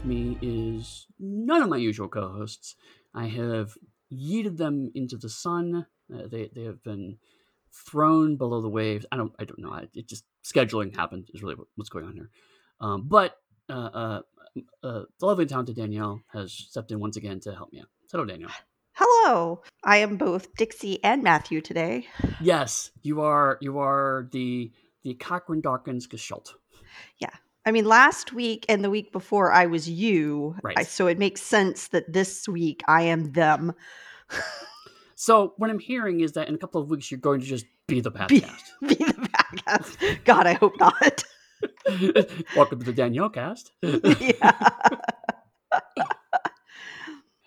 with me is none of my usual co hosts. I have yeeted them into the sun. Uh, they, they have been thrown below the waves. I don't I don't know. It just scheduling happened is really what's going on here. Um, but uh, uh, uh, the lovely talented Danielle has stepped in once again to help me out. Hello, Danielle. Hello. I am both Dixie and Matthew today. Yes, you are. You are the the Cochran Dawkins Gestalt. Yeah. I mean, last week and the week before, I was you. Right. I, so it makes sense that this week I am them. so what I'm hearing is that in a couple of weeks you're going to just be the podcast. Be, be the podcast. God, I hope not. Welcome to the Danielle cast. yeah.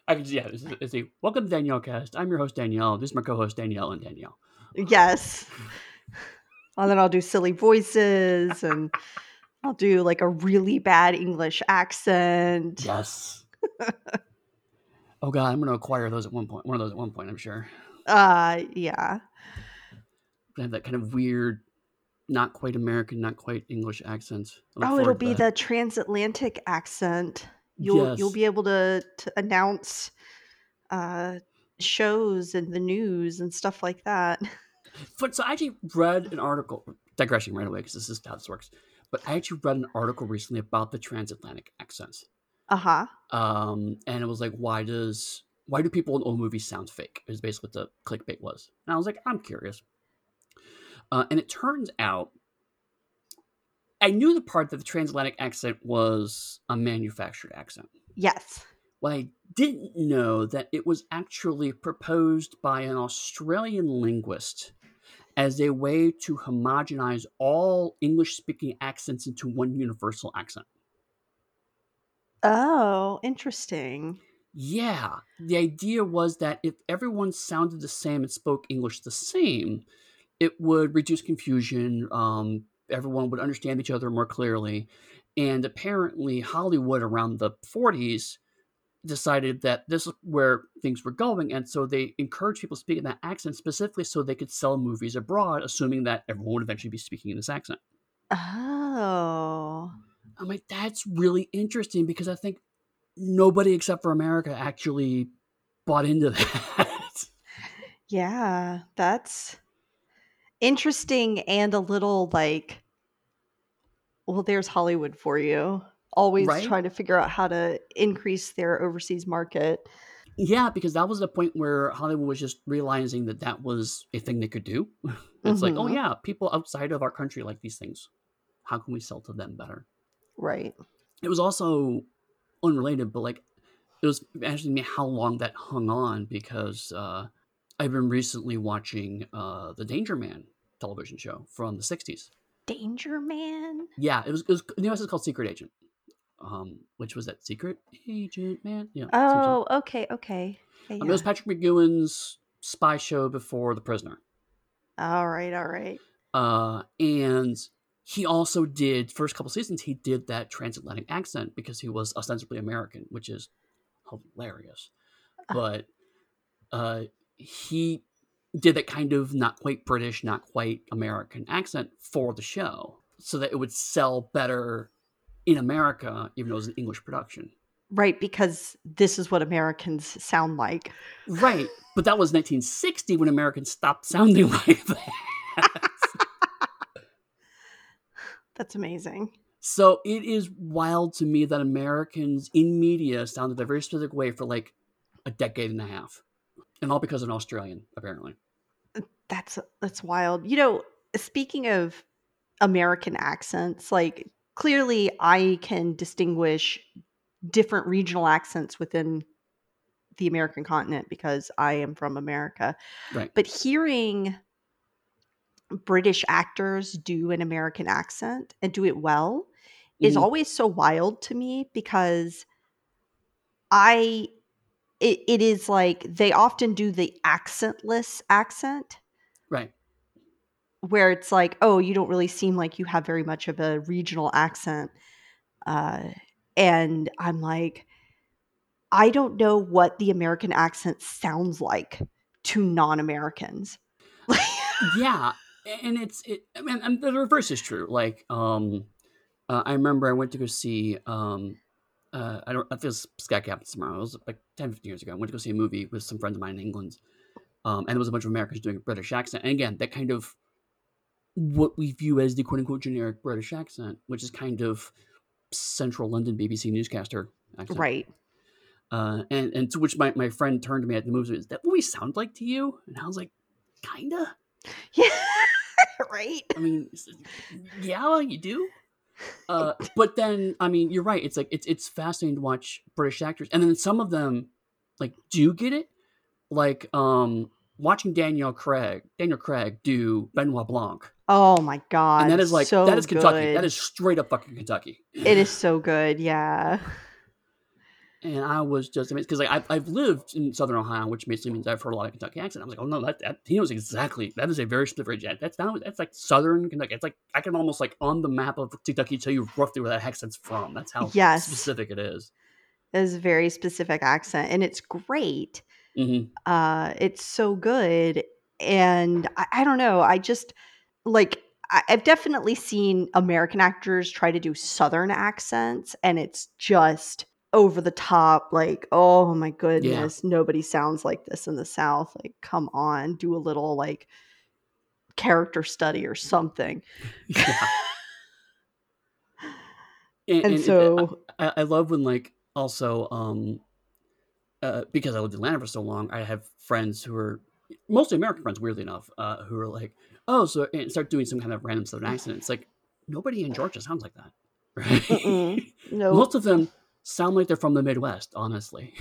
I can, yeah, it's, it's a welcome to Danielle cast. I'm your host Danielle. This is my co-host Danielle and Danielle. Yes. And then I'll do silly voices and I'll do like a really bad English accent. Yes. oh god, I'm gonna acquire those at one point. One of those at one point, I'm sure. Uh yeah. have that kind of weird, not quite American, not quite English accent. Oh, it'll be the transatlantic accent. You'll Yes. you'll be able to to announce uh shows and the news and stuff like that. But so I actually read an article, digressing right away because this is how this works. But I actually read an article recently about the transatlantic accents. Uh-huh. um, and it was like, why does why do people in old movies sound fake? Is basically what the clickbait was. And I was like, I'm curious. Uh, and it turns out, I knew the part that the transatlantic accent was a manufactured accent. Yes. What I didn't know that it was actually proposed by an Australian linguist as a way to homogenize all English-speaking accents into one universal accent. Oh, interesting. Yeah, the idea was that if everyone sounded the same and spoke English the same, it would reduce confusion. Um, everyone would understand each other more clearly. And apparently, Hollywood around the 40s decided that this is where things were going. And so they encouraged people to speak in that accent specifically so they could sell movies abroad, assuming that everyone would eventually be speaking in this accent. Oh. I'm like, that's really interesting because I think nobody except for America actually bought into that. Yeah, that's interesting and a little like well, there's Hollywood for you. Always Right? trying to figure out how to increase their overseas market. yeah, because that was the point where Hollywood was just realizing that that was a thing they could do. it's like, oh Mhm. yeah, people outside of our country like these things. How can we sell to them better? Right. It was also unrelated, but like it was interesting me how long that hung on because uh, I've been recently watching uh, the Danger Man television show from the '60s. Danger Man? Yeah, it was. It was the US is called Secret Agent, um, which was that Secret Agent Man. Yeah. Oh, okay, okay. Yeah, Um, it was. Patrick McGoohan's spy show before The Prisoner, All right, all right. uh, and he also did first couple seasons. He did that transatlantic accent because he was ostensibly American, which is hilarious. But uh, he did that kind of not quite British, not quite American accent for the show, so that it would sell better in America, even though it was an English production. Right, because this is what Americans sound like. Right, but that was 1960 when Americans stopped sounding like that. That's amazing. so it is wild to me that Americans in media sounded a very specific way for like a decade and a half, and all because of an Australian, apparently. That's that's wild. You know, speaking of American accents, like clearly I can distinguish different regional accents within the American continent because I am from America. Right. But hearing British actors do an American accent and do it well is Mhm. always so wild to me because I it, it is like they often do the accentless accent Right. Where it's like, oh, you don't really seem like you have very much of a regional accent. Uh, and I'm like, I don't know what the American accent sounds like to non Americans. yeah and it's it i mean and the reverse is true like um Uh, I remember I went to go see. Um, uh, I don't. I think it was Sky Captain tomorrow. It was like 10, 15 years ago. I went to go see a movie with some friends of mine in England, um, and there was a bunch of Americans doing a British accent. And again, that kind of what we view as the quote unquote generic British accent, which is kind of central London BBC newscaster accent. Right. Uh, and and to which my, my friend turned to me at the movie, is that what we sound like to you? And I was like, kinda. Yeah. right. I mean, yeah, you do. Uh, but then, I mean, you're right. It's like it's it's fascinating to watch British actors, and then some of them like do get it. Like um, watching Daniel Craig, Daniel Craig do Benoit Blanc, Oh my god. and that is like so that is Kentucky. good. That is straight up fucking Kentucky. It is so good. Yeah. And I was just amazed because like I've, I've lived in Southern Ohio, which basically means I've heard a lot of Kentucky accent. I was like, oh no, that, that he knows exactly. That is a very specific accent. That's not that's like Southern Kentucky. It's like I can almost like on the map of Kentucky tell you roughly where that accent's from. That's how Yes. specific it is. It is a very specific accent and it's great. hmm Uh it's so good. And I, I don't know. I just like I've definitely seen American actors try to do Southern accents, and it's just over the top. Like, oh my goodness, nobody sounds like this in the South. Like, come on, do a little like character study or something. Yeah. And, And and- so, I, I love when like also um uh, because I lived in Atlanta for so long, I have friends who are mostly American friends, weirdly enough, uh, who are like, oh, so and start doing some kind of random Southern accent. It's like nobody in Georgia sounds like that, right? No, Most of them sound like they're from the Midwest, honestly.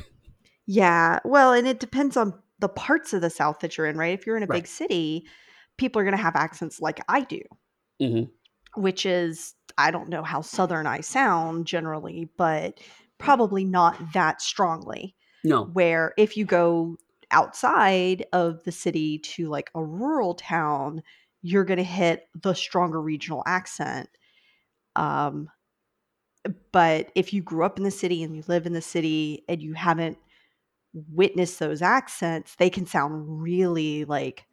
Yeah. Well, and it depends on the parts of the South that you're in, right? If you're in a Right. big city, people are going to have accents like I do, hmm which is, I don't know how Southern I sound generally, but probably not that strongly. No, Where if you go outside of the city to like a rural town, you're going to hit the stronger regional accent. Um, but if you grew up in the city and you live in the city and you haven't witnessed those accents, they can sound really like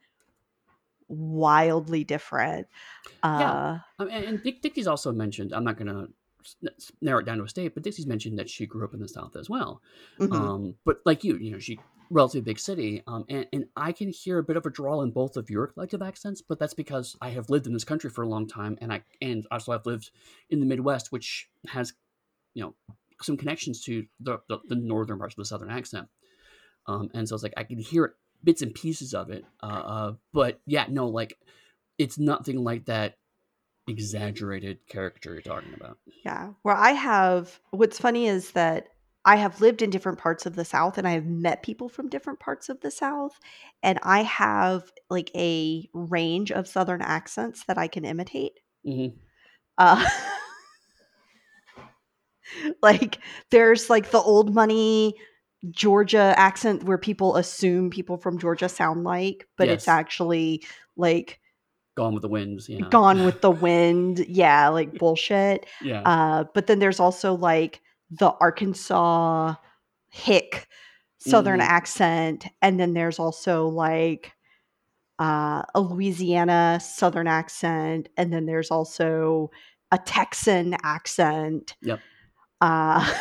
wildly different. Uh, Um, and, and Dick, Dixie's also mentioned. I'm not going to narrow it down to a state, but Dixie's mentioned that she grew up in the South as well. mhm. Um, but like you, you know, she relatively big city, um, and, and I can hear a bit of a drawl in both of your collective accents, but that's because I have lived in this country for a long time, and I and also I've lived in the Midwest, which has, you know, some connections to the the, the northern parts of the Southern accent, um, and so it's like I can hear it, bits and pieces of it, uh, uh, but yeah, no, like it's nothing like that exaggerated character you're talking about. yeah. Where I have, what's funny is that I have lived in different parts of the South and I have met people from different parts of the South. And I have like a range of Southern accents that I can imitate. hmm Uh, like there's like the old money Georgia accent where people assume people from Georgia sound like, but it's actually like Gone with the Winds, yeah, gone with the wind. Yeah, like bullshit. yeah, Uh, but then there's also like the Arkansas hick Southern Mhm. accent, and then there's also like uh, a Louisiana Southern accent, and then there's also a Texan accent. Yep. Uh,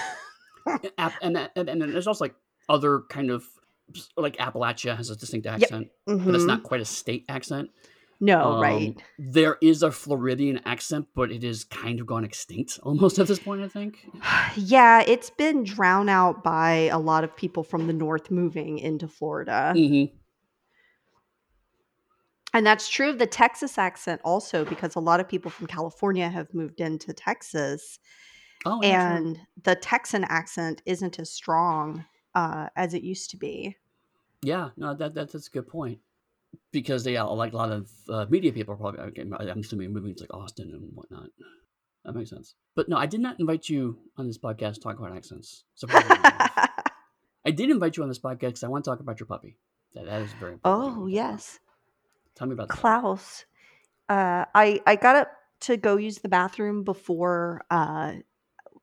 and, and and then there's also like other kind of like Appalachia has a distinct accent, but it's mhm. not quite a state accent. No, Um, right. There is a Floridian accent, but it is kind of gone extinct almost at this point. I think. Yeah, it's been drowned out by a lot of people from the north moving into Florida. hmm And that's true of the Texas accent also because a lot of people from California have moved into Texas Oh, and the Texan accent isn't as strong uh, as it used to be. yeah, no, that, that that's a good point because they are like a lot of uh, media people are probably okay, I'm assuming moving to like Austin and whatnot. That makes sense. But no, I did not invite you on this podcast to talk about accents. I did invite you on this podcast because I want to talk about your puppy. That, that is very important. oh, yes. Tell me about that. Klaus. Uh, I I got up to go use the bathroom before uh,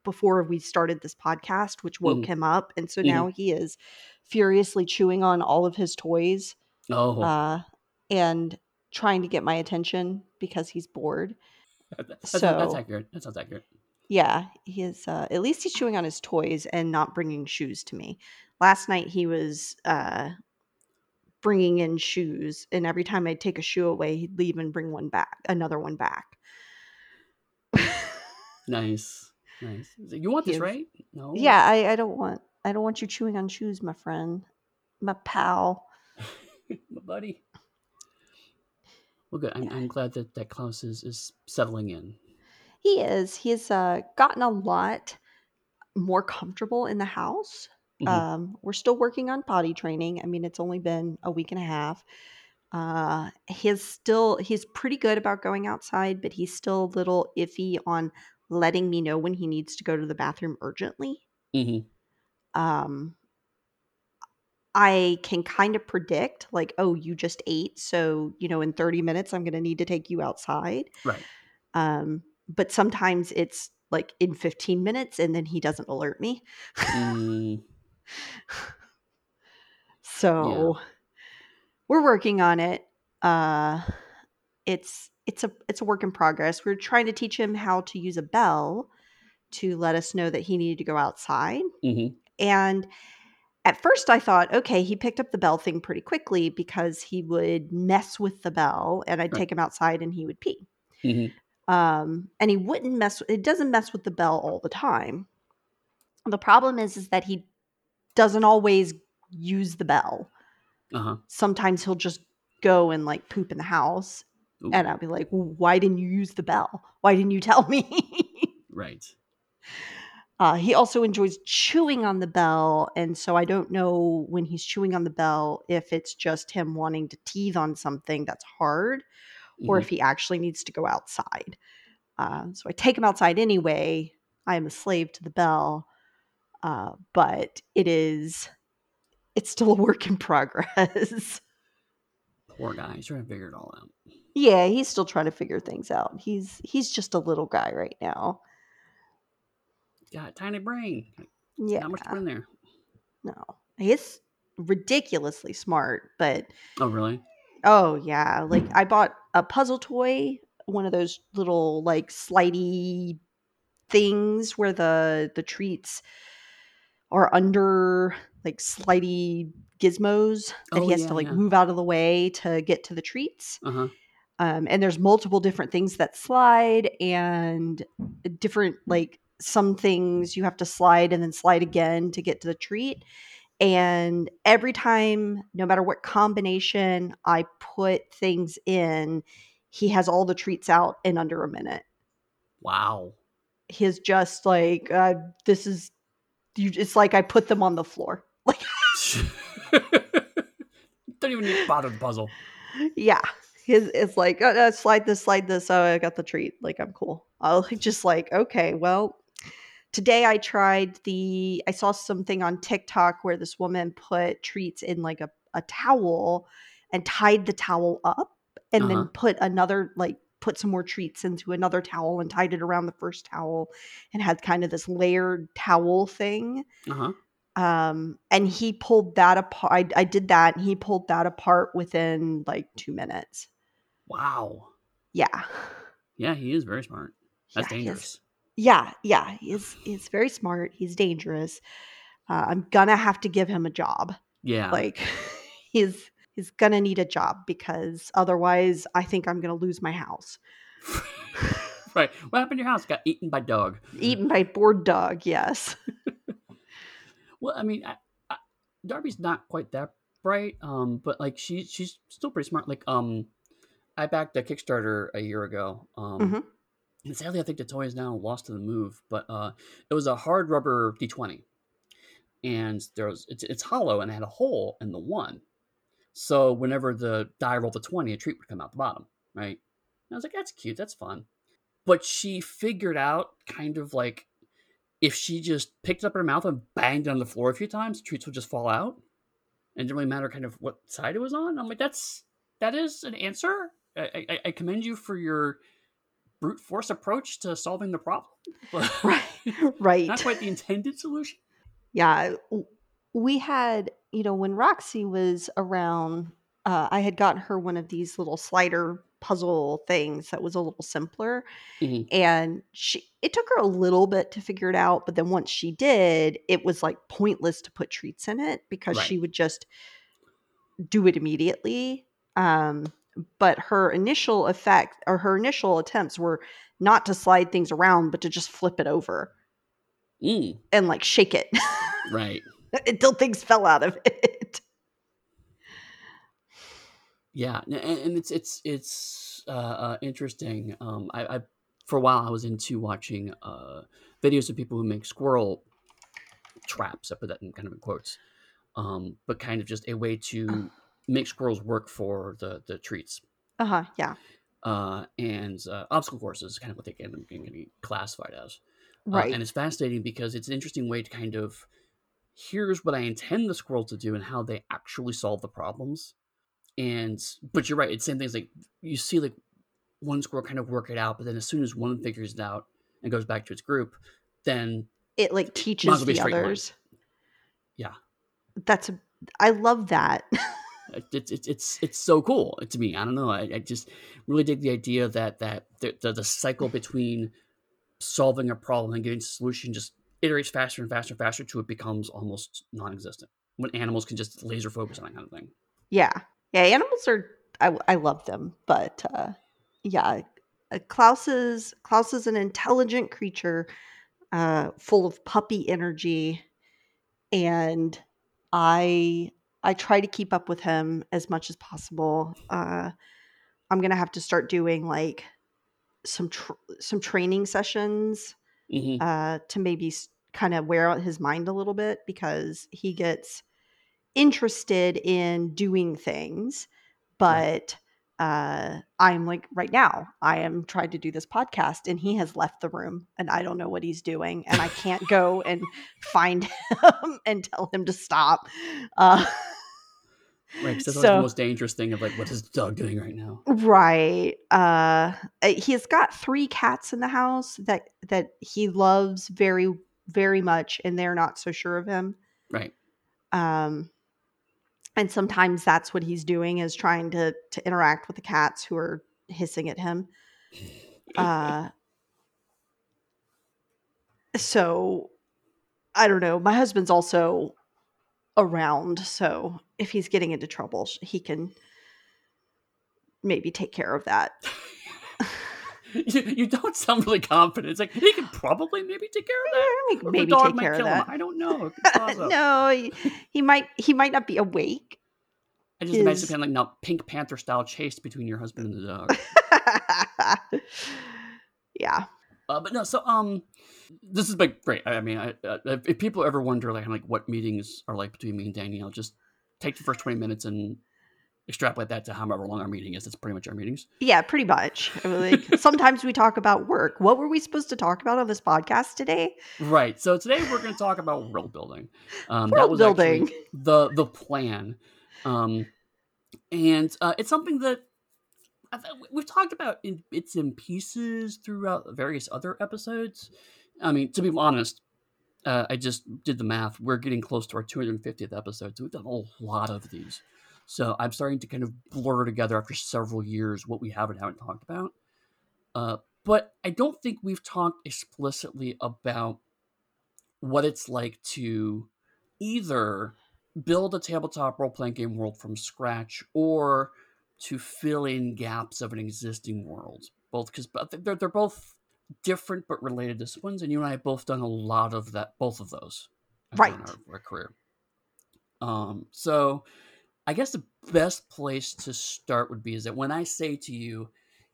before we started this podcast, which woke Mhm. him up, and so Mhm. now he is furiously chewing on all of his toys Oh, uh, and trying to get my attention because he's bored. That- That's, that's accurate. That sounds accurate. Yeah, he is. Uh, at least he's chewing on his toys and not bringing shoes to me. Last night he was uh, bringing in shoes, and every time I'd take a shoe away, he'd leave and bring one back, another one back. Nice. Nice. You want this, right? No. Yeah, I, I don't want. I don't want you chewing on shoes, my friend, my pal. My buddy. Well, good. I'm, I'm glad that, that Klaus is, is settling in. He is. He has uh, gotten a lot more comfortable in the house. Mhm. Um, we're still working on potty training. I mean, it's only been a week and a half. Uh, he's still he's pretty good about going outside, but he's still a little iffy on letting me know when he needs to go to the bathroom urgently. hmm Um, I can kind of predict, like, oh, you just ate, so you know, in thirty minutes, I'm going to need to take you outside. Right. Um, but sometimes it's like in 15 minutes, and then he doesn't alert me. Mm, So we're working on it. Uh it's it's a it's a work in progress. We're trying to teach him how to use a bell to let us know that he needed to go outside. mhm. And at first I thought, okay, he picked up the bell thing pretty quickly because he would mess with the bell and I'd Right. take him outside and he would pee. Mhm. Um and he wouldn't mess it doesn't mess with the bell all the time. The problem is is that he doesn't always use the bell Uh-huh. sometimes he'll just go and like poop in the house Ooh, and i'll be like why didn't you use the bell why didn't you tell me right. Uh, he also enjoys chewing on the bell and so i don't know when he's chewing on the bell if it's just him wanting to teeth on something that's hard or Mhm. if he actually needs to go outside uh, so i take him outside anyway i am a slave to the bell uh, but it is it's still a work in progress Poor guy. He's trying to figure it all out. Yeah, he's still trying to figure things out. He's he's just a little guy right now. Got a tiny brain. Yeah, Not much in there. no, he's ridiculously smart. But Oh, really? oh yeah, like I bought a puzzle toy, one of those little like slidey things where the the treats are under like slidey gizmos that Oh, he has yeah, to like yeah. move out of the way to get to the treats. Uh-huh. um, and there's multiple different things that slide and different like some things you have to slide and then slide again to get to the treat and every time no matter what combination i put things in he has all the treats out in under a minute. Wow. he's just like uh, this is you it's like i put them on the floor. Like Don't even need to bother the puzzle. yeah. His it's like uh, uh, slide this slide this. Oh i got the treat. Like i'm cool. I'll just like okay well today i tried the i saw something on tiktok where this woman put treats in like a, a towel and tied the towel up and Uh-huh. then put another like put some more treats into another towel and tied it around the first towel and had kind of this layered towel thing Uh-huh. um and he pulled that apart I, I did that and he pulled that apart within like two minutes Wow. yeah Yeah, he is very smart. That's Yeah, dangerous. Yeah yeah he's he's very smart he's dangerous uh, i'm gonna have to give him a job Yeah. like he's he's gonna need a job because otherwise i think i'm gonna lose my house right. What happened to your house? Got eaten by dog. eaten by bored dog yes Well, I mean, I, I, Darby's not quite that bright, um, but like she she's still pretty smart. Like, um, I backed a Kickstarter a year ago. Um, Mhm. And sadly, I think the toy is now lost to the move. But uh, it was a hard rubber D twenty, and there was it's it's hollow and it had a hole in the one. So whenever the die rolled a twenty, a treat would come out the bottom, right? And I was like, that's cute, that's fun. But she figured out kind of like if she just picked it up in her mouth and banged it on the floor a few times, treats would just fall out. And it didn't really matter kind of what side it was on. I'm like, that's that is an answer. I, I, I commend you for your brute force approach to solving the problem. Right right not quite the intended solution. yeah we had you know when roxy was around uh, i had gotten her one of these little slider puzzle things that was a little simpler Mhm. and she it took her a little bit to figure it out but then once she did it was like pointless to put treats in it because Right. she would just do it immediately um but her initial effect or her initial attempts were not to slide things around but to just flip it over Mm, and like shake it right. until things fell out of it Yeah, and, it's it's it's uh, uh, interesting. Um, I, I for a while I was into watching uh, videos of people who make squirrel traps. I put that in kind of in quotes, um, but kind of just a way to make squirrels work for the the treats. uh-huh yeah Uh, and uh, obstacle courses is kind of what they can, be classified as. Uh, right and it's fascinating because it's an interesting way to kind of here's what I intend the squirrel to do and how they actually solve the problems. And but you're right, it's same things like you see like one squirrel kind of work it out, but then as soon as one figures it out and goes back to its group, then it like teaches as well be a the straight line. others Yeah. that's a, i love that it's it's it's it's so cool to me. I don't know. I, I just really dig the idea that that the, the the cycle between solving a problem and getting to a solution just iterates faster and faster and faster till it becomes almost non-existent. When animals can just laser focus on that kind of thing. yeah yeah animals are i, I love them but uh yeah uh, klaus is klaus is an intelligent creature uh full of puppy energy and i i try to keep up with him as much as possible uh i'm gonna have to start doing like some tr- some training sessions hmm uh, to maybe kind of wear out his mind a little bit because he gets interested in doing things. But uh, I'm like, right now, I am trying to do this podcast and he has left the room and I don't know what he's doing. And I can't go and find him and tell him to stop. Uh, Right, 'cause that's So- the most dangerous thing of like, what is Doug doing right now? Right. Uh uh, he's got three cats in the house that that he loves very very much and they're not so sure of him. Right. Um and sometimes that's what he's doing is trying to to interact with the cats who are hissing at him. Uh so I don't know. My husband's also around, so if he's getting into trouble, he can maybe take care of that. You, you don't sound really confident. It's like he could probably maybe take care of that. Maybe, the maybe dog take might care of kill him. I don't know. It could toss up. no, he, he might he might not be awake. I just imagine his- kind of like now Pink Panther style chase between your husband and the dog. yeah. Uh, but no, so um, this is like great. I I mean, I, uh, if, if people ever wonder like like what meetings are like between me and Danielle, just take the first twenty minutes and extrapolate that to however long our meeting is. That's pretty much our meetings. Yeah, pretty much. I mean, Like sometimes we talk about work. What were we supposed to talk about on this podcast today? Right. So today we're going to talk about world building. Um, that World was building. the the plan, um, and uh, it's something that I th- we've talked about in bits and pieces throughout various other episodes. I mean, to be honest, uh, I just did the math. We're getting close to our 250th episode, so we've done a lot of these. So I'm starting to kind of blur together after several years what we have and haven't talked about. Uh, but I don't think we've talked explicitly about what it's like to either build a tabletop role playing game world from scratch or to fill in gaps of an existing world. Both because they're, they're both different but related disciplines, and you and I have both done a lot of that, both of those, in Right. our, our career. Um, so I guess the best place to start would be is that when I say to you,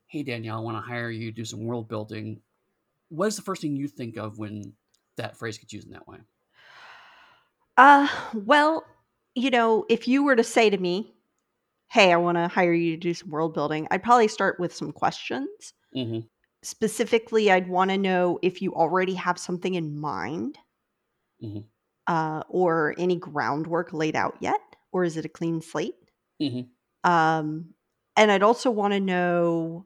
"Hey Danielle, I want to hire you to do some world building," what is the first thing you think of when that phrase gets used in that way? Uh, well, you know, if you were to say to me, "Hey, I want to hire you to do some world building," I'd probably start with some questions. Mm-hmm. Specifically, I'd want to know if you already have something in mind, Mhm. uh, or any groundwork laid out yet, or is it a clean slate? Mhm. Um, and I'd also want to know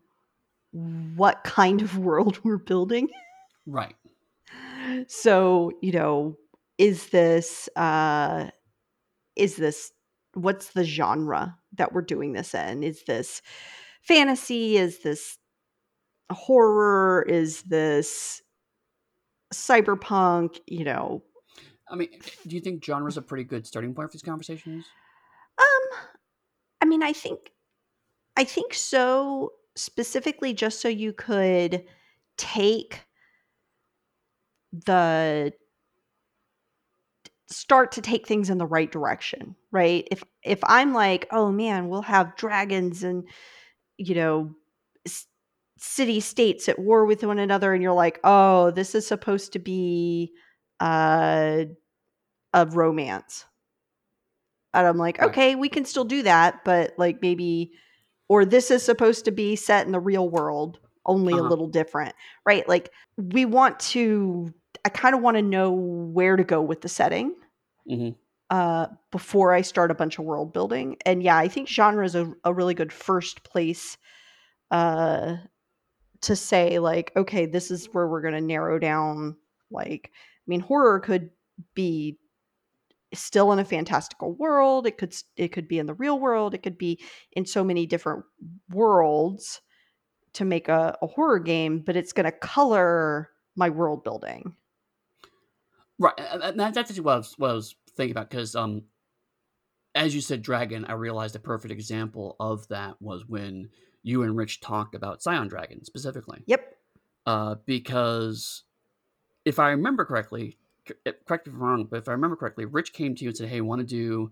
what kind of world we're building. Right. so you know is this uh is this what's the genre that we're doing this in is this fantasy? Is this horror? Is this cyberpunk? You know, I mean, do you think genre is a pretty good starting point for these conversations? Um, I mean, I think, I think so. Specifically, just so you could take the start to take things in the right direction, right? If if I'm like, oh man, we'll have dragons and you know city states at war with one another, and you're like, oh, this is supposed to be uh, a romance, and I'm like, Right. okay, we can still do that, but like maybe, or this is supposed to be set in the real world, only a Uh-huh. little different, right? Like we want to. I kind of want to know where to go with the setting hmm uh, before I start a bunch of world building. And yeah, I think genre is a, a really good first place uh, to say, like, okay, this is where we're going to narrow down. Like, I mean, horror could be still in a fantastical world. It could it could be in the real world. It could be in so many different worlds to make a, a horror game, but it's going to color my world building. Right, and that's actually what I was, what I was thinking about because, um, as you said, dragon. I realized a perfect example of that was when you and Rich talked about Scion Dragon specifically. Yep. Uh, because if I remember correctly, eh, correct me if I'm wrong, but if I remember correctly, Rich came to you and said, "Hey, we want to do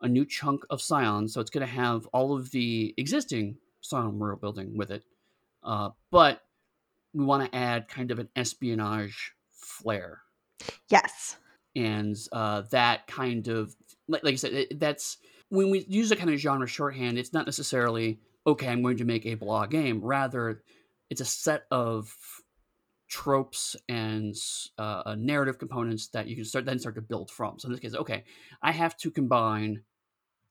a new chunk of Scion? So it's going to have all of the existing Scion world building with it, uh, but we want to add kind of an espionage flair." Yes. and uh, that kind of like, like I said, it, that's when we use a kind of genre shorthand. It's not necessarily okay. I'm going to make a blah game. Rather, it's a set of tropes and uh, uh, narrative components that you can start then start to build from. So in this case, okay, I have to combine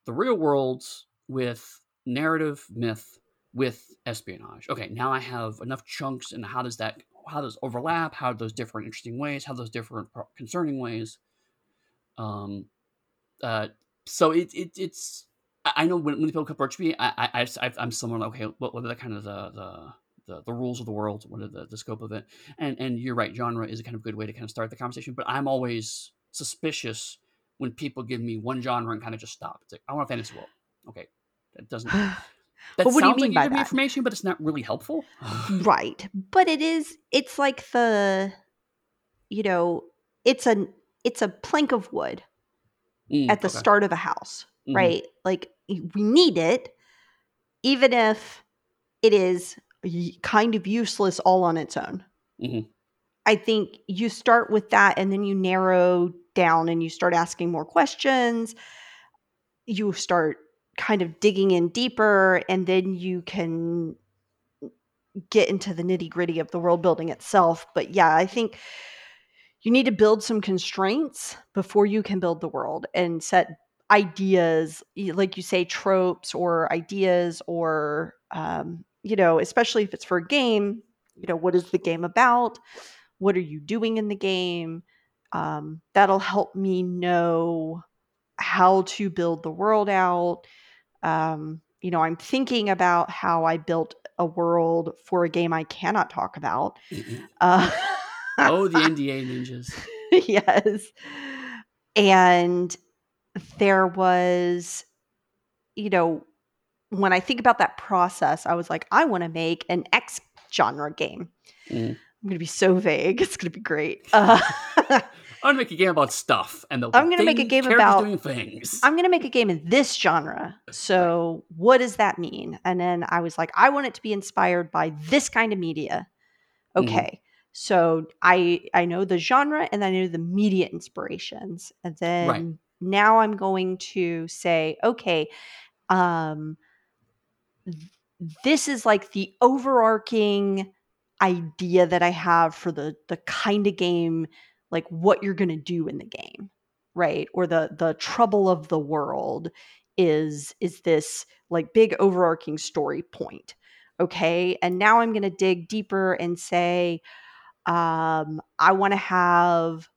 the real world with narrative myth with espionage. Okay, now I have enough chunks, and how does that how does overlap? How do those different interesting ways? How those different concerning ways? Um, uh, so it, it it's I know when, when people approach me, I I I I'm someone like, okay, what what are the kind of the the the, the rules of the world? What are the, the scope of it? And and you're right, genre is a kind of good way to kind of start the conversation. But I'm always suspicious when people give me one genre and kind of just stop. It's like I want a fantasy world. Okay, that doesn't. That But what do you sounds mean like by you give me that? information, but it's not really helpful. right but it is it's like the you know it's a it's a plank of wood Mm, at the okay. start of a house Mhm. right like we need it even if it is kind of useless all on its own Mhm. i think you start with that and then you narrow down and you start asking more questions you start kind of digging in deeper and then you can get into the nitty gritty of the world building itself. But yeah, I think you need to build some constraints before you can build the world and set ideas, like you say, tropes or ideas, or, um, you know, especially if it's for a game, you know, what is the game about? What are you doing in the game? Um, that'll help me know how to build the world out. Um, you know, I'm thinking about how I built a world for a game I cannot talk about. Uh, oh, the NDA ninjas. yes. And there was, you know, when I think about that process, I was like, I want to make an X genre game. Mm. I'm going to be so vague. It's going to be great. Uh, I'm gonna make a game about stuff, and I'm gonna make a game about- doing things. I'm going to make a game in this genre. So, what does that mean? And then I was like, I want it to be inspired by this kind of media. Mhm. Okay. So, I I know the genre and I know the media inspirations. And then Right. now I'm going to say, okay, um this is like the overarching idea that I have for the the kind of game like what you're to do in the game right? Or the the trouble of the world is is this like big overarching story point okay? And now i'm to dig deeper and say um i want to have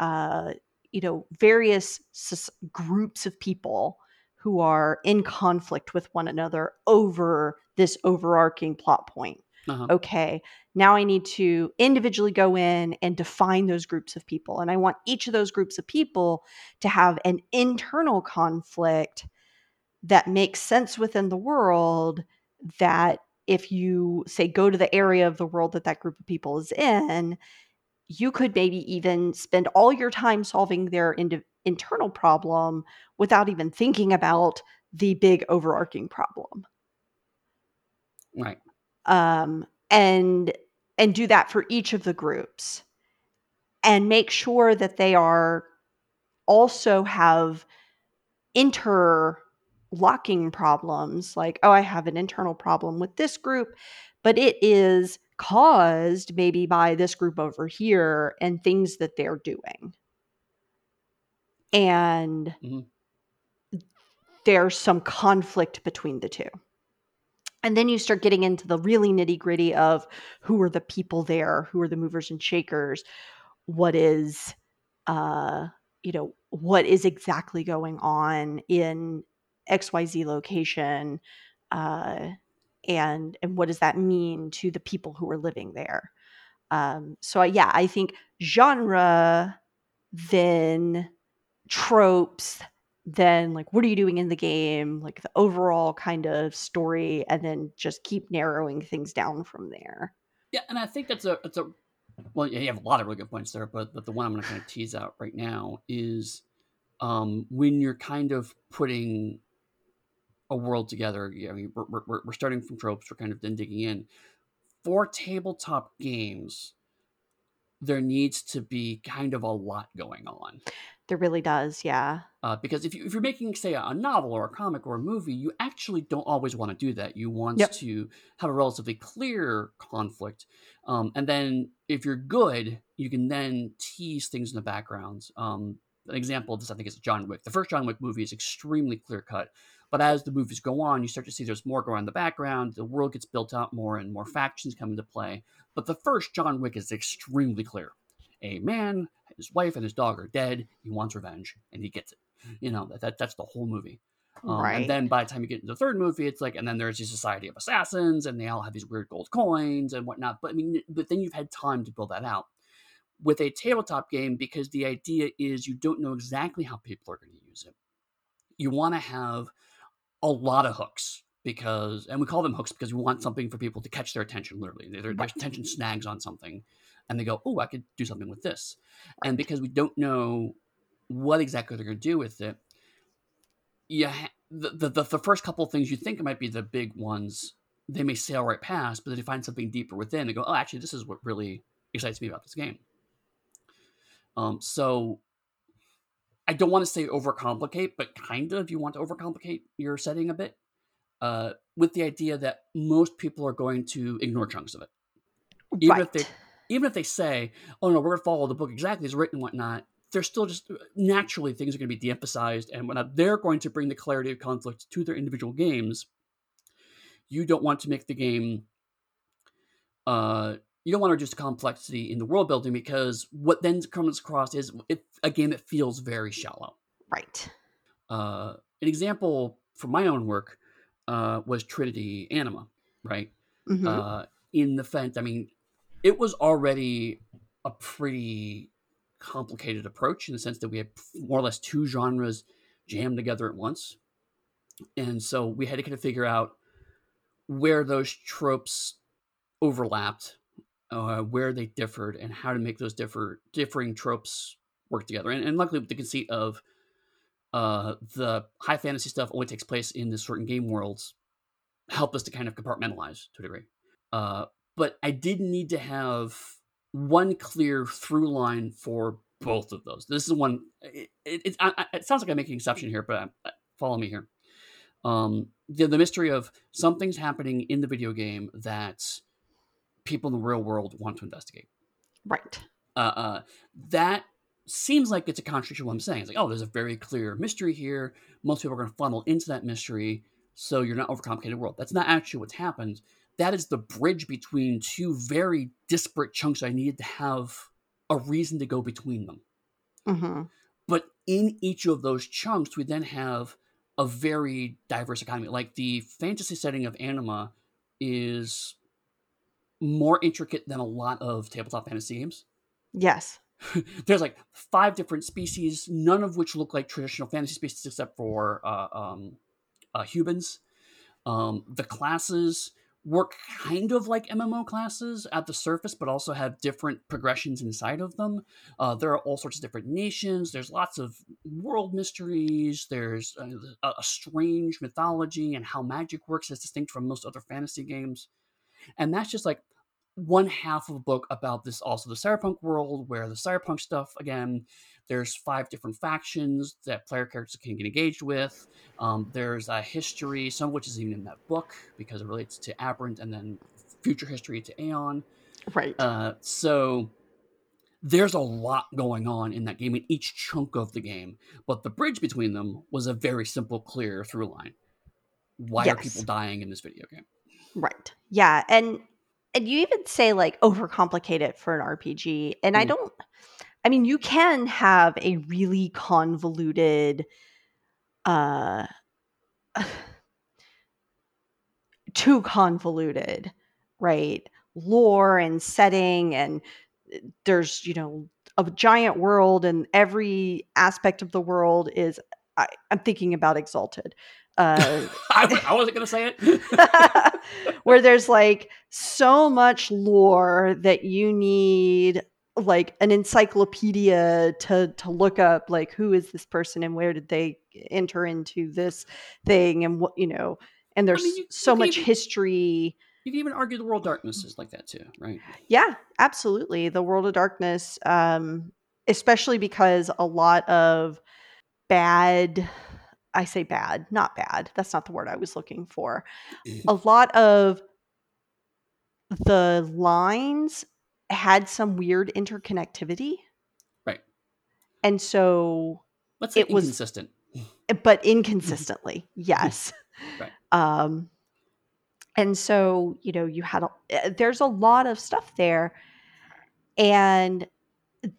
uh you know various sus- groups of people who are in conflict with one another over this overarching plot point. Uh-huh. Okay, now I need to individually go in and define those groups of people. And I want each of those groups of people to have an internal conflict that makes sense within the world that if you say go to the area of the world that that group of people is in you could maybe even spend all your time solving their ind- internal problem without even thinking about the big overarching problem. Right. Um, and and do that for each of the groups and make sure that they are also have interlocking problems like oh i have an internal problem with this group but it is caused maybe by this group over here and things that they're doing and Mhm. there's some conflict between the two and then you start getting into the really nitty gritty of who are the people there who are the movers and shakers what is uh you know what is exactly going on in xyz location uh and and what does that mean to the people who are living there um so yeah i think genre then tropes then like what are you doing in the game like the overall kind of story and then just keep narrowing things down from there Yeah, and I think that's a that's a well, you have a lot of really good points there, but but the one I'm going to kind of tease out right now is um, when you're kind of putting a world together. I mean, we're, we're, we're starting from tropes. We're kind of then digging in. For tabletop games, there needs to be kind of a lot going on. There really does yeah Uh, because if, you, if you're making, say, a novel or a comic or a movie, you actually don't always want to do that. You want Yep. to have a relatively clear conflict. Um, and then if you're good, you can then tease things in the background. Um, an example of this, I think, is John Wick. The first John Wick movie is extremely clear cut. But as the movies go on, you start to see there's more going on in the background. The world gets built out more and more factions come into play. But the first John Wick is extremely clear. A man, his wife, and his dog are dead. He wants revenge, and he gets it. You know, that, that that's the whole movie. Um, right And then by the time you get into the third movie, it's like, and then there's the Society of Assassins, and they all have these weird gold coins and whatnot. But I mean, but then you've had time to build that out. With a tabletop game, because the idea is you don't know exactly how people are going to use it, you want to have a lot of hooks because, and we call them hooks because we want something for people to catch their attention. Literally, their, their attention snags on something, and they go, "Oh, I could do something with this." And because we don't know what exactly they're going to do with it, yeah, the, the the the first couple of things you think might be the big ones, they may sail right past, but then you find something deeper within and go, "Oh, actually, this is what really excites me about this game." Um, so I don't want to say overcomplicate, but kind of you want to overcomplicate your setting a bit, uh, with the idea that most people are going to ignore chunks of it even right if they even if they say, "Oh no, we're going to follow the book exactly as written and whatnot," they're still just naturally things are going to be de-emphasized, and whatnot. They're going to bring the clarity of conflict to their individual games. You don't want to make the game. Uh, you don't want to reduce the complexity in the world building because what then comes across is it, a game that feels very shallow. right Uh, an example from my own work uh, was Trinity Anima, right? Mhm. uh, in the fence. I mean, it was already a pretty complicated approach in the sense that we had more or less two genres jammed together at once. And so we had to kind of figure out where those tropes overlapped, uh, where they differed, and how to make those differ differing tropes work together. And, and luckily, with the conceit of uh, the high fantasy stuff only takes place in this certain game worlds, help us to kind of compartmentalize to a degree. Uh, but I did need to have one clear through line for both of those. This is one. It, it, it, I, I- it sounds like I'm making an exception here, but uh, follow me here. Um, the, the mystery of something's happening in the video game that people in the real world want to investigate. right Uh, uh, that seems like it's a contradiction to what I'm saying. It's like, oh, there's a very clear mystery here. Most people are going to funnel into that mystery, so you're not overcomplicated world. That's not actually what's happened. That is the bridge between two very disparate chunks. I needed to have a reason to go between them. hmm But in each of those chunks, we then have a very diverse economy. Like the fantasy setting of Anima is more intricate than a lot of tabletop fantasy games. Yes. There's like five different species, none of which look like traditional fantasy species except for uh, um, uh, humans. Um, the classes work kind of like MMO classes at the surface, but also have different progressions inside of them. Uh, there are all sorts of different nations. There's lots of world mysteries. There's a, a strange mythology and how magic works as distinct from most other fantasy games. And that's just like one half of a book about this also the cyberpunk world where the cyberpunk stuff again there's five different factions that player characters can get engaged with um, there's a history some of which is even in that book because it relates to aberrant and then future history to aeon right uh, so there's a lot going on in that game in each chunk of the game but the bridge between them was a very simple clear through line why yes. are people dying in this video game right yeah and and you even say like overcomplicate it for an RPG. And mm. I don't I mean you can have a really convoluted uh too convoluted, right? Lore and setting and eh, there's, you know, a giant world and every aspect of the world is I, am thinking about Exalted. Uh, I, I wasn't going to say it. where there's like so much lore that you need like an encyclopedia to to look up like who is this person and where did they enter into this thing and what you know and there's I mean, you, so you much even, history you can even argue the world darkness is like that too right yeah absolutely the world of darkness um especially because a lot of bad I say bad, not bad. That's not the word I was looking for. Mm-hmm. A lot of the lines had some weird interconnectivity. Right. And so let's say it was eh, but inconsistently. yes. right. Um and so, you know, you had a, eh, there's a lot of stuff there and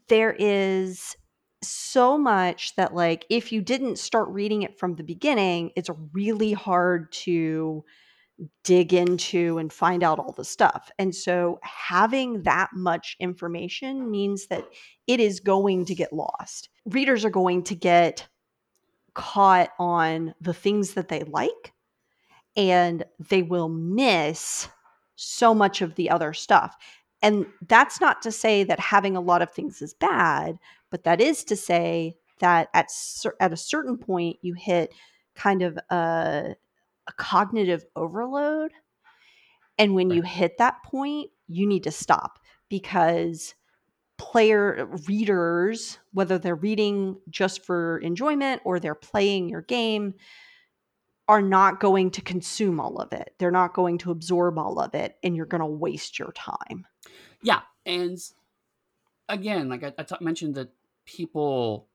there is so much that like if you didn't start reading it from the beginning it's really hard to dig into and find out all the stuff. And so having that much information means that it is going to get lost. Readers are going to get caught on the things that they like and they will miss so much of the other stuff. And that's not to say that having a lot of things is bad but that is to say that at at a certain point you hit kind of a, a cognitive overload, and when right. you hit that point, you need to stop because player readers, whether they're reading just for enjoyment or they're playing your game, are not going to consume all of it. They're not going to absorb all of it, and you're going to waste your time. Yeah, and again, like I, I t- mentioned that people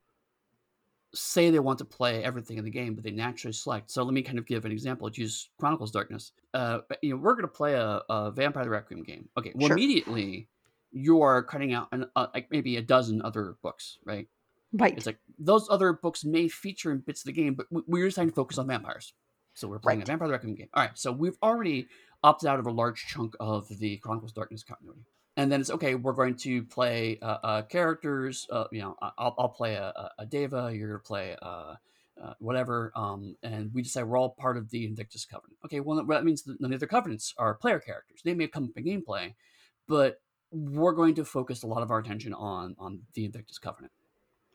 say they want to play everything in the game, but they naturally select. So let me kind of give an example. Use Chronicles Darkness. Uh, you know, we're going to play a, a, Vampire the Requiem game. Okay, well, sure. immediately you are cutting out an, uh, like maybe a dozen other books, right? Right. It's like those other books may feature in bits of the game, but we're just trying to focus on vampires. So we're playing right. a Vampire the Requiem game. All right, so we've already opted out of a large chunk of the Chronicles Darkness continuity and then it's okay. We're going to play uh, uh, characters. Uh, you know, I'll, I'll play a, a Daeva. You're gonna play uh, uh, whatever. Um, and we decide we're all part of the Invictus Covenant. Okay, well that means that none of the other covenants are player characters. They may come up in gameplay, but we're going to focus a lot of our attention on on the Invictus Covenant.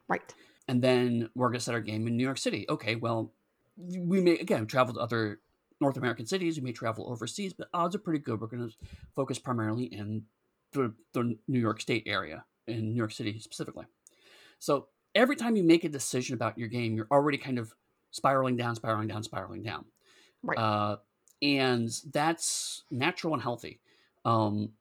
Right. And then we're going to set our game in New York City. Okay, well, we may again travel to other North American cities. We may travel overseas, but odds are pretty good. We're going to focus primarily in the, the New York State area, in New York City specifically. So every time you make a decision about your game, you're already kind of spiraling down, spiraling down, spiraling down. Right. Uh, and that's natural and healthy. Um,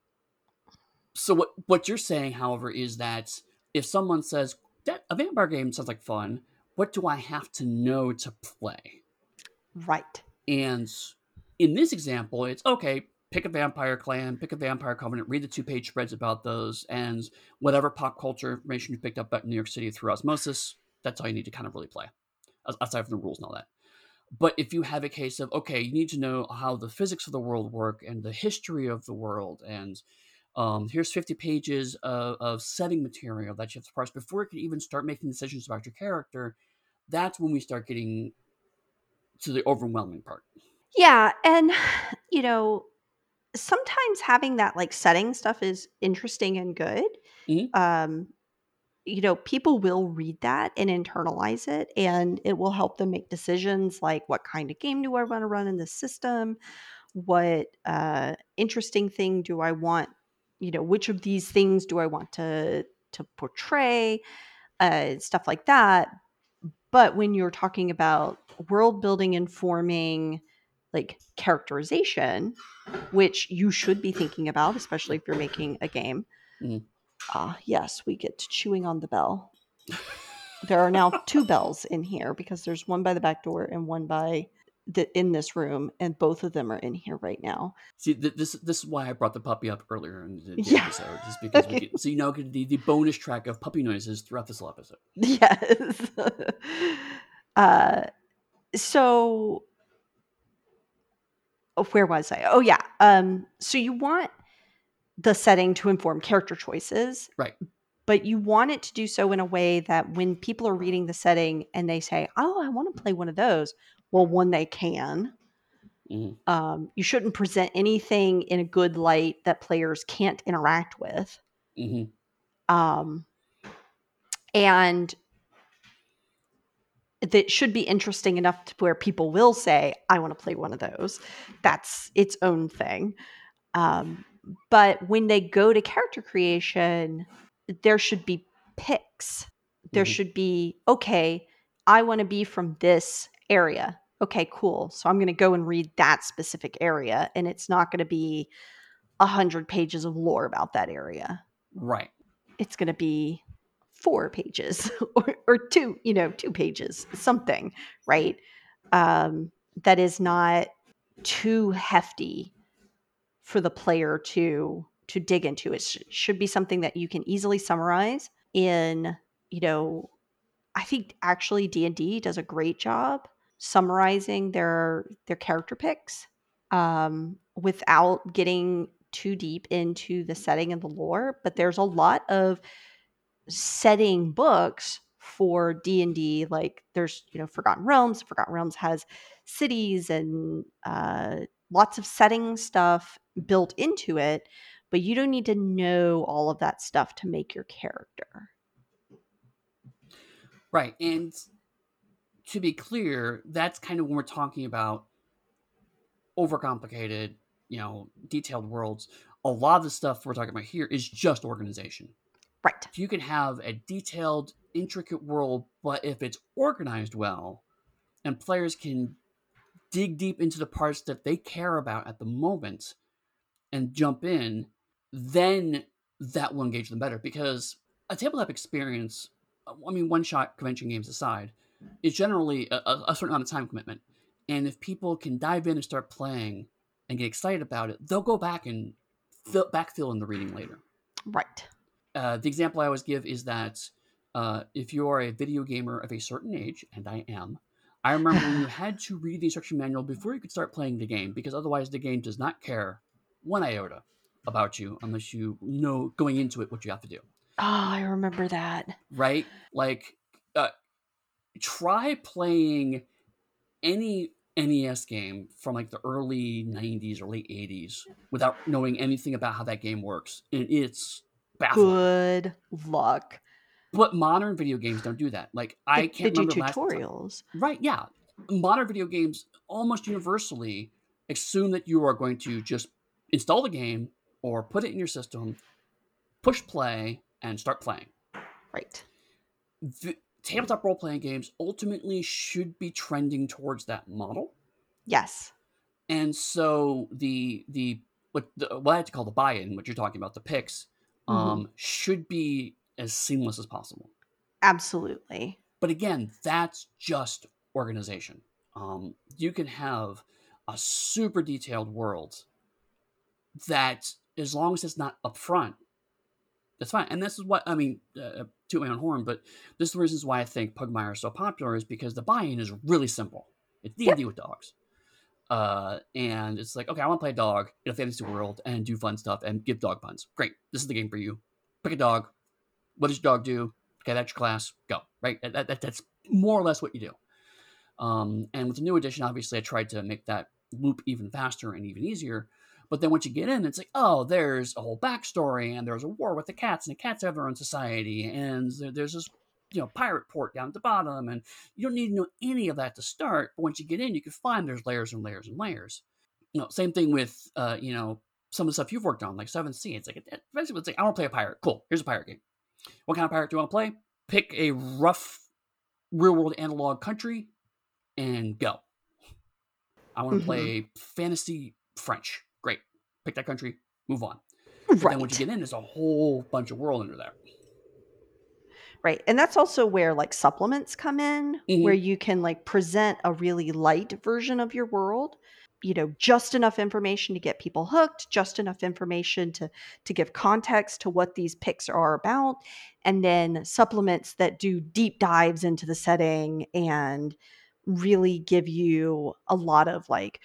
so what what you're saying, however, is that if someone says that a vampire game sounds like fun, what do I have to know to play? Right. And in this example, it's okay pick a vampire clan, pick a vampire covenant, read the two page spreads about those, and whatever pop culture information you picked up about New York City through osmosis, that's all you need to kind of really play, aside from the rules and all that. But if you have a case of okay, you need to know how the physics of the world work and the history of the world, and um, here's 50 pages of, of setting material that you have to parse before you can even start making decisions about your character. That's when we start getting to the overwhelming part. Yeah, and you know, sometimes having that like setting stuff is interesting and good. Mhm. Um, you know, people will read that and internalize it, and it will help them make decisions like what kind of game do I want to run in this system? What uh, interesting thing do I want? You know, which of these things do I want to to portray? Uh, stuff like that. But when you're talking about world building informing like characterization, which you should be thinking about, especially if you're making a game. Mhm. Ah, yes, we get to chewing on the bell. There are now two bells in here because there's one by the back door and one by the in this room, and both of them are in here right now. See, th- this this is why I brought the puppy up earlier in the, the Yeah. episode, just because we get, so you now get the, the bonus track of puppy noises throughout this whole episode. Yes. uh, so where was I? Oh yeah. Um, so you want the setting to inform character choices, Right. But you want it to do so in a way that when people are reading the setting and they say, "Oh, I want to play one of those," well, one they can. Mhm. Um, you shouldn't present anything in a good light that players can't interact with. hmm um, and that should be interesting enough to where people will say i want to play one of those. That's its own thing. Um, but when they go to character creation there should be picks. There Mhm. should be okay i want to be from this area. Okay cool. So i'm going to go and read that specific area and it's not going to be a hundred pages of lore about that area. Right. it's going to be four pages or, or two you know two pages something right? Um, that is not too hefty for the player to to dig into. It sh- should be something that you can easily summarize in you know i think actually d&d does a great job summarizing their their character picks um, without getting too deep into the setting and the lore but there's a lot of setting books for d&d like there's you know forgotten realms forgotten realms has cities and uh, lots of setting stuff built into it but you don't need to know all of that stuff to make your character Right. And to be clear, that's kind of when we're talking about overcomplicated, you know, detailed worlds. A lot of the stuff we're talking about here is just organization. Right You can have a detailed, intricate world, but if it's organized well and players can dig deep into the parts that they care about at the moment and jump in, then that will engage them better. Because a tabletop experience, I mean, one shot convention games aside, is generally a, a a certain amount of time commitment. And if people can dive in and start playing and get excited about it, they'll go back and fill, backfill in the reading later right uh, the example I always give is that uh, if you are a video gamer of a certain age, and I am, I remember when you had to read the instruction manual before you could start playing the game, because otherwise the game does not care one iota about you unless you know going into it what you have to do. oh i remember that Right? Like, uh, try playing any NES game from like the early 90s or late 80s without knowing anything about how that game works, and it's baffling. good luck But modern video games don't do that. Like I they, can't they do remember last time- tutorials Right? Yeah, modern video games almost universally assume that you are going to just install the game or put it in your system, push play, and start playing. right The tabletop role playing games ultimately should be trending towards that model, yes and so the the what the, what I had to call the buy-in, what you're talking about, the picks, Mhm. um, should be as seamless as possible. absolutely But again, that's just organization. Um, you can have a super detailed world that, as long as it's not upfront, that's fine. And this is what I mean. Uh, to my own horn, but this is the reasons why I think Pugmire is so popular is because the buy-in is really simple. It's D and D with dogs. Uh, and it's like, okay, I want to play a dog in a fantasy world and do fun stuff and give dog puns. Great, this is the game for you. Pick a dog. What does your dog do? Okay, that's your class. Go. Right. That, that, that's more or less what you do. Um, and with the new edition, obviously, I tried to make that loop even faster and even easier. But then once you get in, it's like, oh, there's a whole backstory, and there's a war with the cats, and the cats have their own society, and there's this, you know, pirate port down at the bottom, and you don't need to know any of that to start. But once you get in, you can find there's layers and layers and layers. You know, same thing with, uh, you know, some of the stuff you've worked on, like 7th Sea It's like basically, it's like I want to play a pirate. Cool. Here's a pirate game. What kind of pirate do you want to play? Pick a rough real world analog country and go. I want to mm-hmm. play fantasy French. Great. Pick that country, move on. But right. then once you get in, there's a whole bunch of world under there. Right. And that's also where like supplements come in, mm-hmm. where you can like present a really light version of your world you know just enough information to get people hooked just enough information to to give context to what these picks are about and then supplements that do deep dives into the setting and really give you a lot of like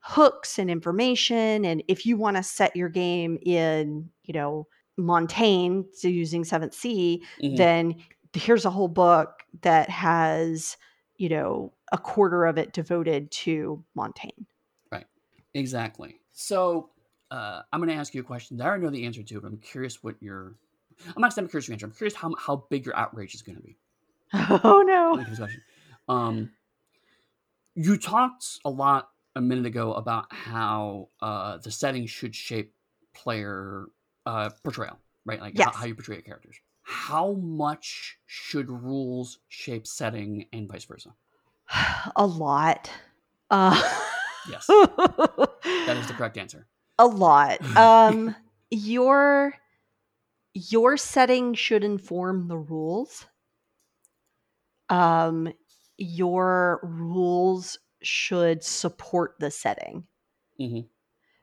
hooks and information and if you want to set your game in you know montaigne so using 7th sea mm-hmm. then here's a whole book that has you know a quarter of it devoted to montaigne Right. Exactly. So uh, I'm going to ask you a question that I already know the answer to, but I'm curious what your. I'm not saying I'm curious your answer. I'm curious how how big your outrage is going to be. Oh no. Um, you talked a lot a minute ago about how uh, the setting should shape player uh, portrayal, right? Like yes. how, how you portray your characters. How much should rules shape setting and vice versa? A lot. Uh, Yes. that is the correct answer. A lot. Um your your setting should inform the rules. Um your rules should support the setting. Mm-hmm.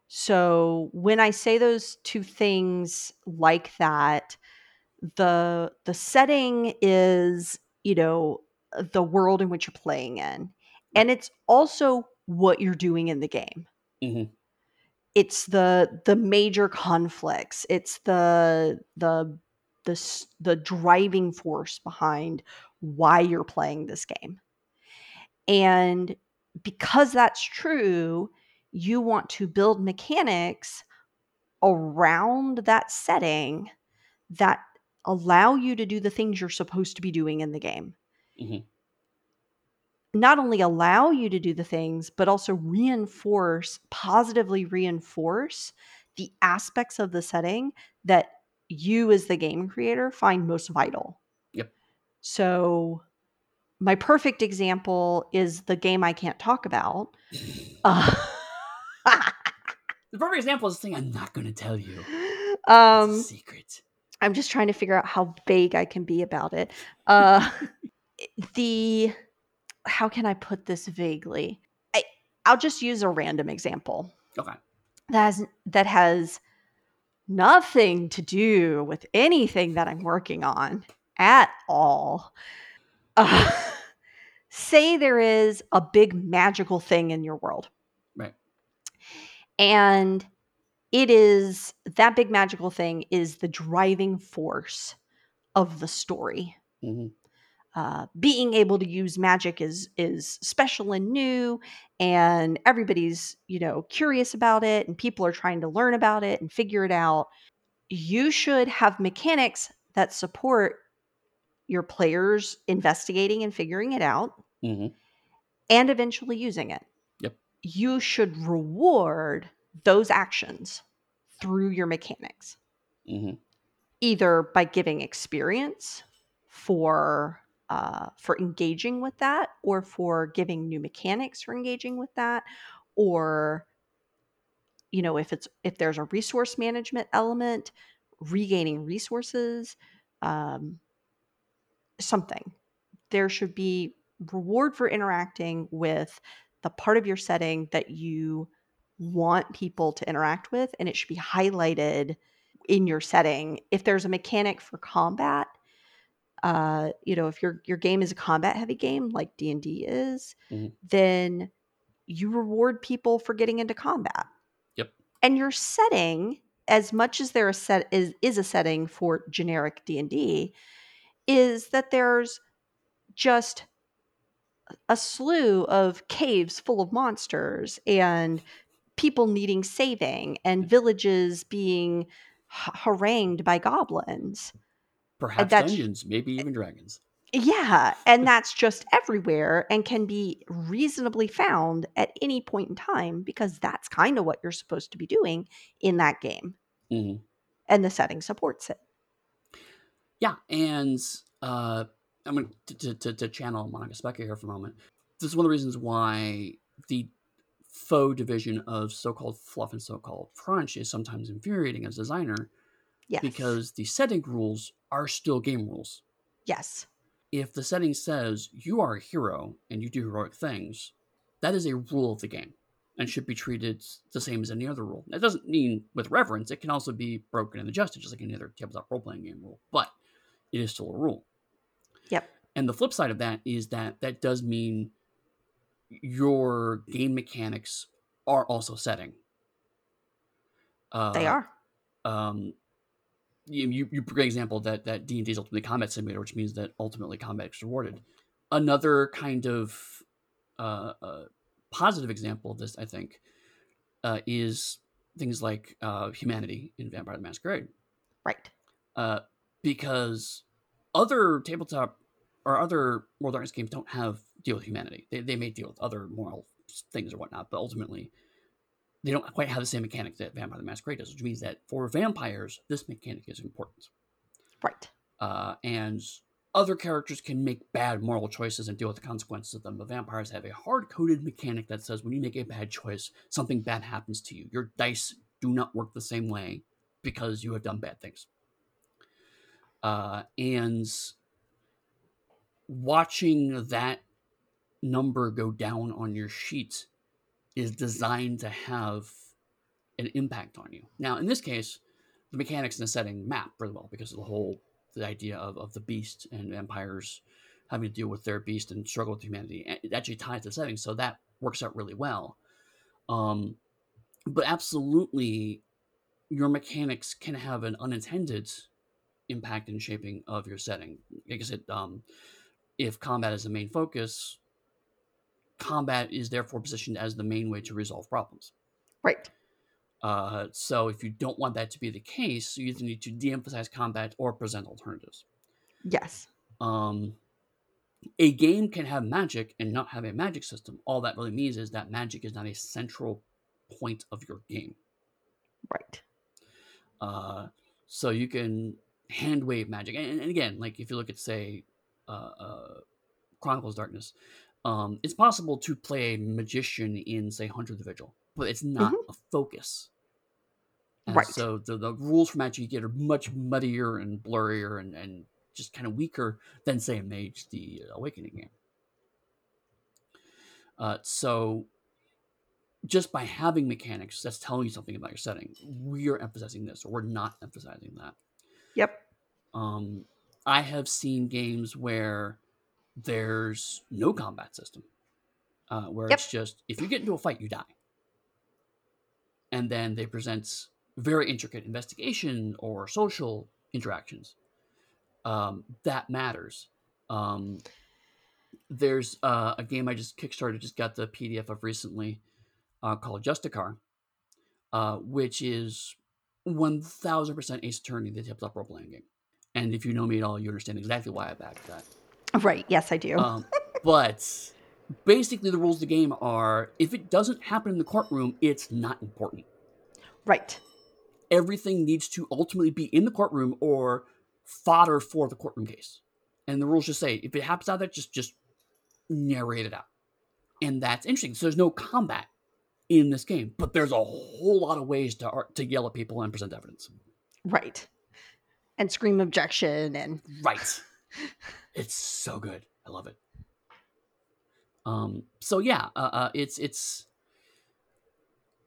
So when I say those two things like that, the the setting is, you know, the world in which you're playing in. And it's also what you're doing in the game. Mm-hmm. It's the the major conflicts. It's the the the the driving force behind why you're playing this game. And because that's true, you want to build mechanics around that setting that allow you to do the things you're supposed to be doing in the game. Mm-hmm not only allow you to do the things, but also reinforce, positively reinforce the aspects of the setting that you, as the game creator, find most vital. Yep. So, my perfect example is the game I can't talk about. Uh, the perfect example is the thing I'm not going to tell you. Um, secret. I'm just trying to figure out how vague I can be about it. Uh, the how can I put this vaguely? I, I'll just use a random example. Okay. That has that has nothing to do with anything that I'm working on at all. Uh, say there is a big magical thing in your world. And it is that big magical thing is the driving force of the story. Mm-hmm uh, being able to use magic is is special and new and everybody's you know curious about it and people are trying to learn about it and figure it out you should have mechanics that support your players investigating and figuring it out mm-hmm. and eventually using it you should reward those actions through your mechanics mm-hmm. either by giving experience for uh, for engaging with that or for giving new mechanics for engaging with that or you know if it's if there's a resource management element regaining resources um, something there should be reward for interacting with the part of your setting that you want people to interact with and it should be highlighted in your setting if there's a mechanic for combat uh, you know, if your your game is a combat heavy game like D and D is, Mhm. then you reward people for getting into combat. Yep. And your setting, as much as there is set is is a setting for generic D and D, is that there's just a slew of caves full of monsters and people needing saving and villages being harangued by goblins. Perhaps that's- dungeons, maybe even dragons. Yeah, and that's just everywhere and can be reasonably found at any point in time because that's kind of what you're supposed to be doing in that game. Mhm. And the setting supports it. Yeah, and uh, I'm going to, to, to channel Monica Specker here for a moment. This is one of the reasons why the faux division of so-called fluff and so-called crunch is sometimes infuriating as a designer Yes. because the setting rules are still game rules. yes. If the setting says you are a hero and you do heroic things, that is a rule of the game and should be treated the same as any other rule. That doesn't mean with reverence. It can also be broken and adjusted, just like any other tabletop role-playing game rule. But it is still a rule. Yep. And the flip side of that is that that does mean your game mechanics are also setting. Uh, They are. Um, you, you, an example that that D and D is ultimately combat simulator, which means that ultimately combat is rewarded. Another kind of uh, uh, positive example of this, I think, uh, is things like uh, humanity in Vampire the Masquerade Right. uh, because other tabletop or other World Darkness games don't have deal with humanity. They, they may deal with other moral things or whatnot, but ultimately they don't quite have the same mechanic that Vampire the Masquerade does, which means that for vampires, this mechanic is important. Right. Uh, and other characters can make bad moral choices and deal with the consequences of them, but vampires have a hard coded mechanic that says when you make a bad choice, something bad happens to you. Your dice do not work the same way because you have done bad things. Uh, and watching that number go down on your sheet is designed to have an impact on you. Now, in this case, the mechanics and the setting map really well because of the whole the idea of, of the beast and vampires having to deal with their beast and struggle with humanity. It actually ties to the setting, so that works out really well. Um, but absolutely, your mechanics can have an unintended impact and shaping of your setting. Like I said, um, if combat is the main focus, combat is therefore positioned as the main way to resolve problems. Right. Uh, so if you don't want that to be the case, you either need to de-emphasize combat or present alternatives. Yes. Um, a game can have magic and not have a magic system. All that really means is that magic is not a central point of your game. Right. Uh, so you can hand wave magic, and, and again, like if you look at say uh, uh, Chronicles of Darkness, um, it's possible to play a magician in say Hunter the Vigil, but it's not a focus. And Right. So the, the rules for magic you get are much muddier and blurrier and, and just kind of weaker than say a Mage the Awakening game. Uh, so just by having mechanics, that's telling you something about your setting. We are emphasizing this, or we're not emphasizing that. Yep. Um, I have seen games where there's no combat system, uh, where Yep. it's just if you get into a fight, you die, and then they present very intricate investigation or social interactions. Um, that matters. Um, there's uh, a game I just kickstarted, just got the PDF of recently, uh, called Justicar, uh, which is 1000% Ace Attorney, the tabletop role playing game. And if you know me at all, you understand exactly why I backed that. Right. Yes, I do. Um, but basically, the rules of the game are if it doesn't happen in the courtroom, it's not important. right. Everything needs to ultimately be in the courtroom or fodder for the courtroom case. And the rules just say if it happens out there, just just narrate it out. And that's interesting. So there's no combat in this game, but there's a whole lot of ways to to yell at people and present evidence. Right. And scream objection and Right. it's so good. I love it. Um. So yeah. Uh. uh it's it's.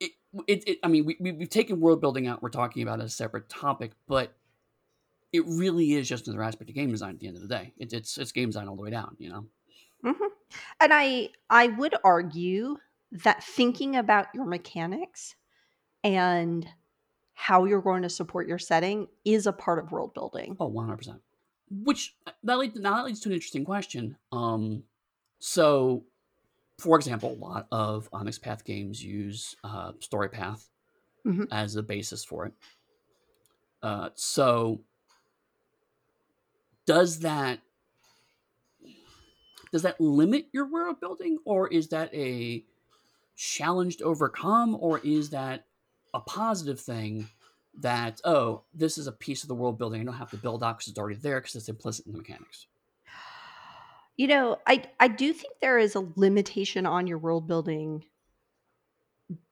It, it, it, I mean, we, we, we've taken world building out. We're talking about as a separate topic, but it really is just another aspect of game design at the end of the day. It, it's it's game design all the way down, you know. hmm And I I would argue that thinking about your mechanics and how you're going to support your setting is a part of world building. Oh, 100%. Which uh, that leads, now that leads to an interesting question. Um, so, for example, a lot of Onyx Path games use uh, Story Path Mhm. as a basis for it. Uh, so, does that does that limit your world building, or is that a challenge to overcome, or is that a positive thing? That oh, this is a piece of the world building. I don't have to build out because it's already there because it's implicit in the mechanics. You know, I I do think there is a limitation on your world building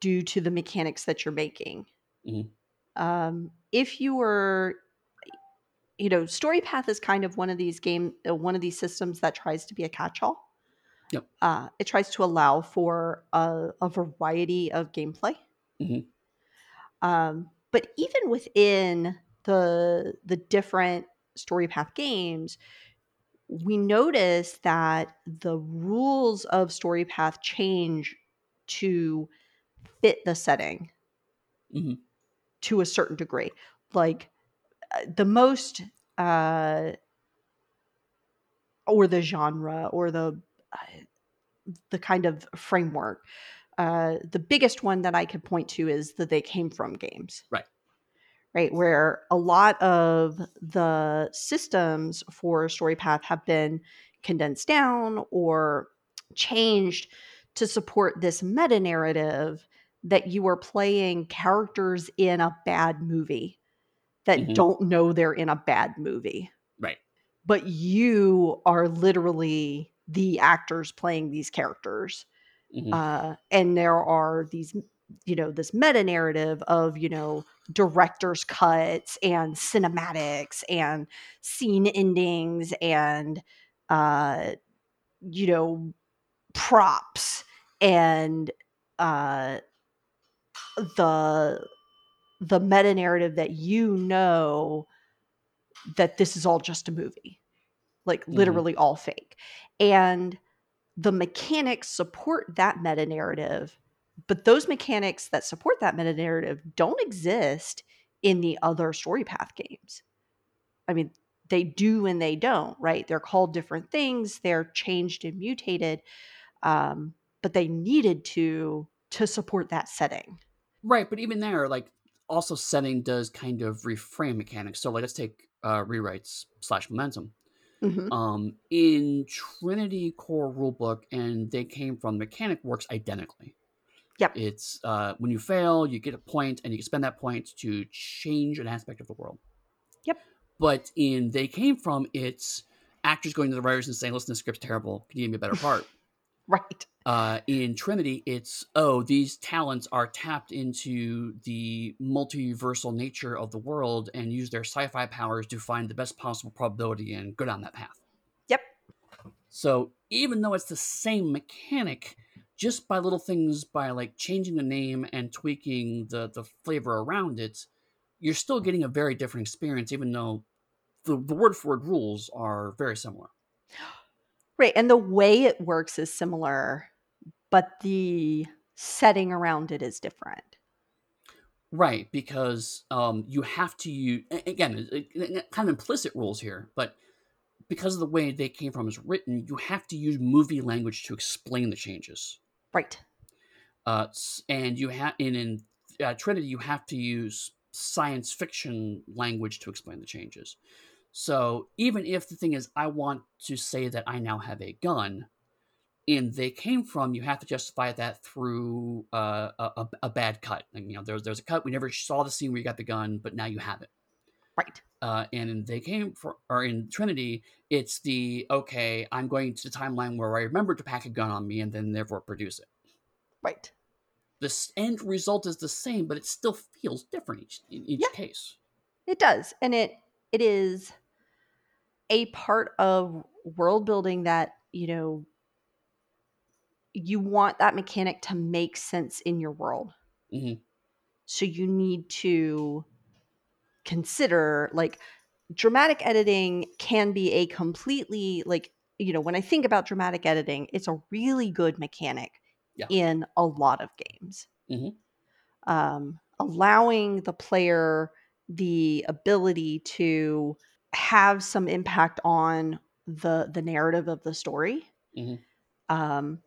due to the mechanics that you're making. Mhm. Um, if you were, you know, Story Path is kind of one of these game, uh, one of these systems that tries to be a catch-all. Yep. Uh, it tries to allow for a, a variety of gameplay. Mhm. Um, but even within the the different Story Path games, we notice that the rules of Story Path change to fit the setting Mhm. to a certain degree. Like uh, the most uh, or the genre or the the kind of framework. Uh, the biggest one that I could point to is that they came from games. Right. Right, where a lot of the systems for StoryPath have been condensed down or changed to support this meta narrative that you are playing characters in a bad movie that Mhm. don't know they're in a bad movie Right. but you are literally the actors playing these characters Mhm. uh, and there are these you know this meta narrative of you know director's cuts and cinematics and scene endings and uh you know props and uh the the meta narrative that you know that this is all just a movie like Mhm. literally all fake and the mechanics support that meta narrative but those mechanics that support that meta narrative don't exist in the other story path games i mean they do and they don't right they're called different things they're changed and mutated um, but they needed to to support that setting Right, but even there, like also setting does kind of reframe mechanics. So like let's take uh rewrites slash momentum. Mhm. Um in Trinity core rulebook and they came from mechanic works identically. Yep. It's uh when you fail, you get a point and you can spend that point to change an aspect of the world. Yep. But in they came from it's actors going to the writers and saying, listen, this script's terrible. Can you give me a better part? right uh, in Trinity, it's oh, these talents are tapped into the multiversal nature of the world and use their sci-fi powers to find the best possible probability and go down that path. Yep. So even though it's the same mechanic, just by little things, by like changing the name and tweaking the the flavor around it, you're still getting a very different experience, even though the, the word for word rules are very similar. right and the way it works is similar but the setting around it is different Right, because um, you have to use again kind of implicit rules here, but because of the way they came from is written, you have to use movie language to explain the changes. right Uh, and you have in in uh, Trinity, you have to use science fiction language to explain the changes. So even if the thing is, I want to say that I now have a gun, and they came from, you have to justify that through uh, a, a, bad cut. Like, you know, there's there's a cut we never saw the scene where you got the gun, but now you have it. right Uh, and they came for, or in Trinity, it's the okay. I'm going to the timeline where I remember to pack a gun on me, and then therefore produce it. right The end result is the same, but it still feels different each in each Yeah. case. It does. And it it is a part of world building that, you know, you want that mechanic to make sense in your world. Mhm. So you need to consider like dramatic editing can be a completely like you know when I think about dramatic editing, it's a really good mechanic Yeah. in a lot of games. Mhm. Um, allowing the player the ability to have some impact on the the narrative of the story Mhm. um,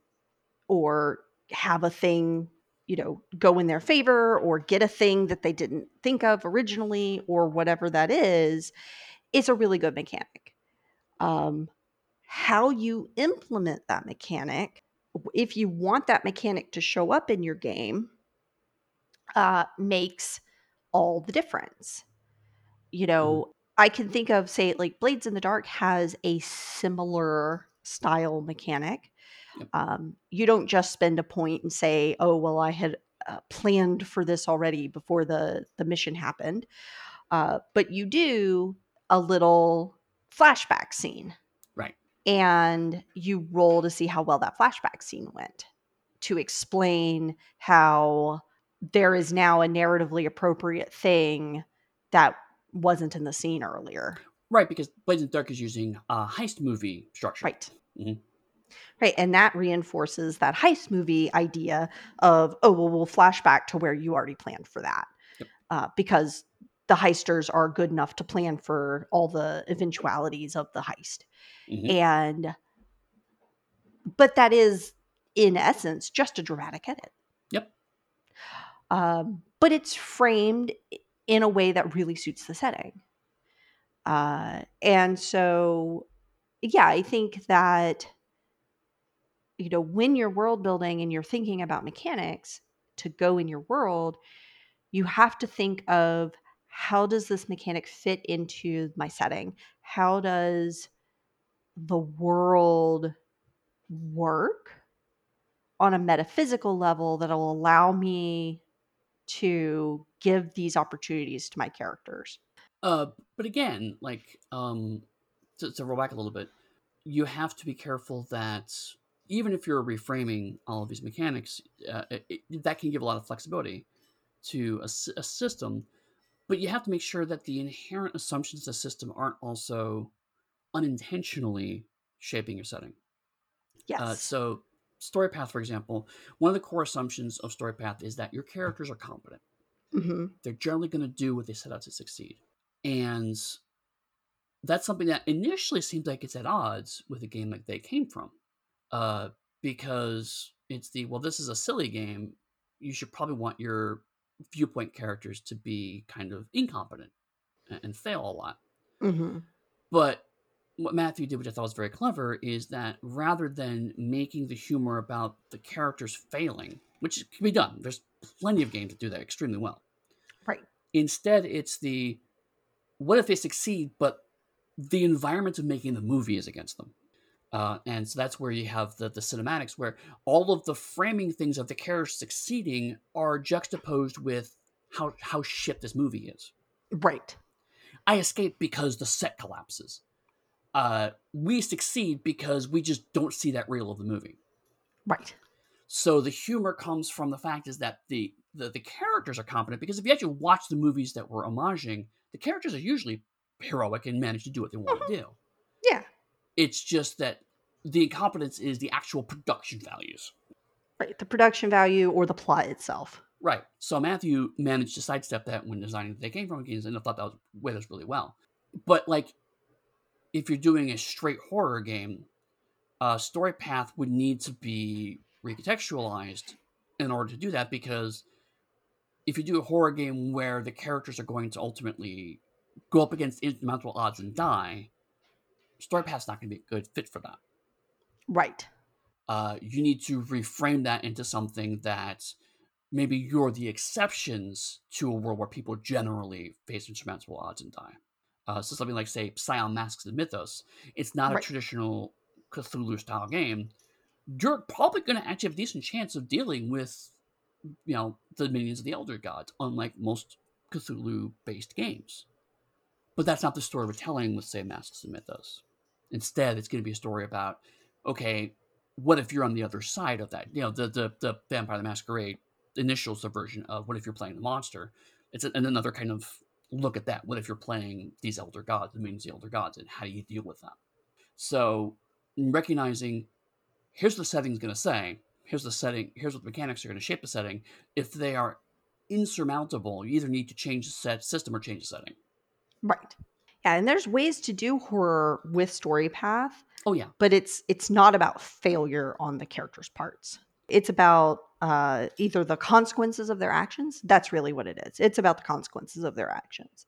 or have a thing you know go in their favor or get a thing that they didn't think of originally or whatever that is it's a really good mechanic um, how you implement that mechanic if you want that mechanic to show up in your game uh, makes all the difference. You know i can think of say like blades in the dark has a similar style mechanic. Yep. um, you don't just spend a point and say oh well i had uh, planned for this already before the the mission happened. Uh, but you do a little flashback scene. Right. and you roll to see how well that flashback scene went to explain how there is now a narratively appropriate thing that wasn't in the scene earlier. Right, because Blades in the Dark is using a heist movie structure. Right. Mhm. Right. And that reinforces that heist movie idea of, oh, well, we'll flash back to where you already planned for that. Yep. Uh, because the heisters are good enough to plan for all the eventualities of the heist. Mhm. And, but that is, in essence, just a dramatic edit. Um, but it's framed in a way that really suits the setting. Uh, and so, yeah, I think that, you know, when you're world building and you're thinking about mechanics to go in your world, you have to think of how does this mechanic fit into my setting? How does the world work on a metaphysical level that'll allow me to give these opportunities to my characters? Uh, but again, like um, to, to roll back a little bit, you have to be careful that even if you're reframing all of these mechanics, uh, it, it- that can give a lot of flexibility to a system. But you have to make sure that the inherent assumptions of the system aren't also unintentionally shaping your setting. Yes. Uh, so, StoryPath, for example, one of the core assumptions of StoryPath is that your characters are competent. hmm they're generally going to do what they set out to succeed. And that's something that initially seems like it's at odds with a game like they came from. Uh, because it's the, well, this is a silly game. You should probably want your viewpoint characters to be kind of incompetent and, and fail a lot. hmm But what Matthew did, which I thought was very clever, is that rather than making the humor about the characters failing, which can be done, there's plenty of games that do that extremely well. Right. Instead, it's the what if they succeed, but the environment of making the movie is against them. Uh, and so that's where you have the, the cinematics, where all of the framing things of the characters succeeding are juxtaposed with how how shit this movie is. Right. I escape because the set collapses. Uh, we succeed because we just don't see that reel of the movie. Right. So the humor comes from the fact is that the, the the characters are competent because if you actually watch the movies that we're homaging, the characters are usually heroic and manage to do what they want to do. Yeah. It's just that the incompetence is the actual production values. Right. The production value or the plot itself. Right. So Matthew managed to sidestep that when designing that They Came From Games, and I thought that was way really well. But like, if you're doing a straight horror game, uh, story path would need to be recontextualized in order to do that because if you do a horror game where the characters are going to ultimately go up against insurmountable odds and die, story path's not going to be a good fit for that. Right. uh, you need to reframe that into something that maybe you're the exceptions to a world where people generally face insurmountable odds and die. Uh, so something like, say, Scion Masks and Mythos, it's not Right. a traditional Cthulhu style game. You're probably going to actually have a decent chance of dealing with, you know, the minions of the Elder Gods, unlike most Cthulhu based games. But that's not the story we're telling with, say, Masks and Mythos. Instead, it's going to be a story about, okay, what if you're on the other side of that? You know, the the, the Vampire the Masquerade initial subversion of what if you're playing the monster? It's another kind of look at that. What if you're playing these elder gods? It means the elder gods, and how do you deal with them? So recognizing here's what the setting's going to say. Here's the setting. Here's what the mechanics are going to shape the setting. If they are insurmountable, you either need to change the set system or change the setting. Right. Yeah, and there's ways to do horror with story path. Oh yeah. But it's it's not about failure on the characters' parts. It's about uh, either the consequences of their actions. That's really what it is. It's about the consequences of their actions.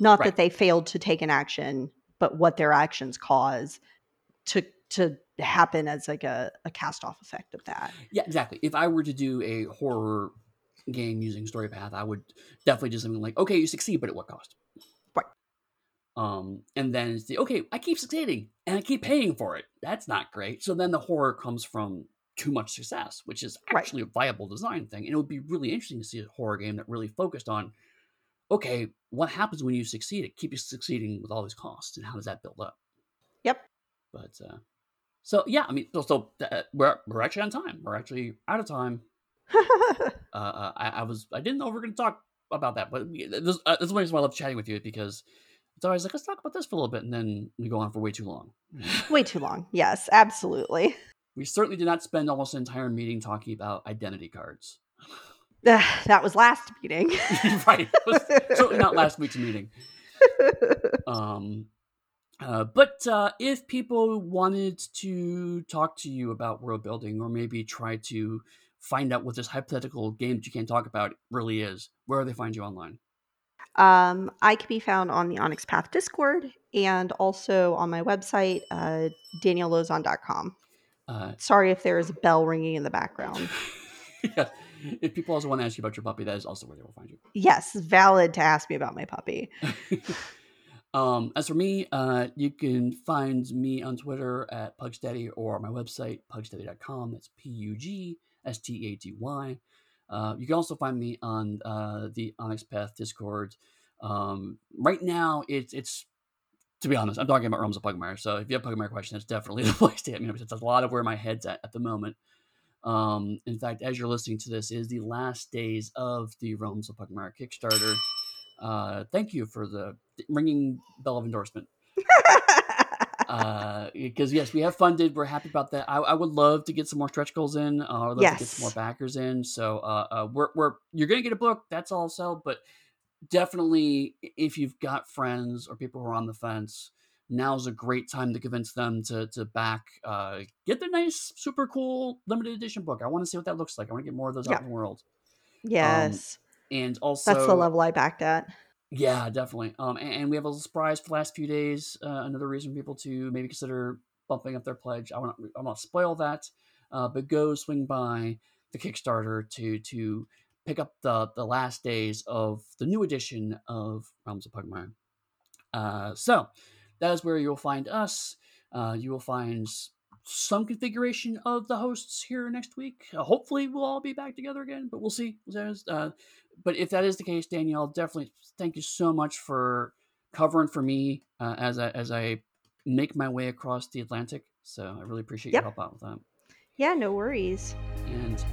Not right. that they failed to take an action, but what their actions cause to to happen as like a, a cast off effect of that. Yeah, exactly. If I were to do a horror game using Storypath, I would definitely do something like, okay, you succeed, but at what cost? Right. Um, and then it's the okay, I keep succeeding and I keep paying for it. That's not great. So then the horror comes from too much success, which is actually right. a viable design thing. And it would be really interesting to see a horror game that really focused on, okay, what happens when you succeed? It keeps you succeeding with all these costs, and how does that build up? Yep. But uh, so yeah, I mean, so, so uh, we're we're actually on time. We're actually out of time. uh, uh, I, I, was I didn't know we were going to talk about that, but this, uh, this is one reason why I love chatting with you because it's always like let's talk about this for a little bit, and then we go on for way too long. way too long. Yes, absolutely. We certainly did not spend almost an entire meeting talking about identity cards. that was last meeting, right? certainly not last week's meeting. Um, uh, but uh, if people wanted to talk to you about world building or maybe try to find out what this hypothetical game that you can't talk about really is, where do they find you online? Um, I can be found on the Onyx Path Discord and also on my website, uh, daniellauzon.com. Uh, Sorry if there is a bell ringing in the background. yeah. If people also want to ask you about your puppy, that is also where they will find you. Yes, valid to ask me about my puppy. Um, as for me, uh, you can find me on Twitter at Pugsteady or my website, pugsteady.com. That's P U G S T A D Y. Uh, you can also find me on uh, the Onyx Path Discord. Um, right now, it's it's to be honest, I'm talking about Realms of Pugmire. So if you have Pugmire questions, that's definitely the place to hit me up. It's a lot of where my head's at at the moment. Um, in fact, as you're listening to this, is the last days of the Realms of Pugmire Kickstarter. Uh, thank you for the ringing bell of endorsement. Because uh, yes, we have funded. We're happy about that. I, I would love to get some more stretch goals in. Uh, I would love yes. to get some more backers in. So uh, uh, we're we're you're gonna get a book. That's all sell. But definitely, if you've got friends or people who are on the fence, now's a great time to convince them to to back. Uh, get the nice, super cool limited edition book. I want to see what that looks like. I want to get more of those yeah. out in the world. Um, yes. Um, and also that's the level I backed at. Yeah, definitely. Um, and, and we have a little surprise for the last few days. Uh, another reason for people to maybe consider bumping up their pledge. I want I want to spoil that, uh, but go swing by the Kickstarter to to pick up the the last days of the new edition of Realms of Pugmire. Uh, so that is where you'll find us. Uh, you will find some configuration of the hosts here next week. Uh, hopefully, we'll all be back together again, but we'll see. Uh, but if that is the case, Danielle, definitely thank you so much for covering for me uh, as I as I make my way across the Atlantic. So I really appreciate yep. your help out with that. Yeah, no worries. And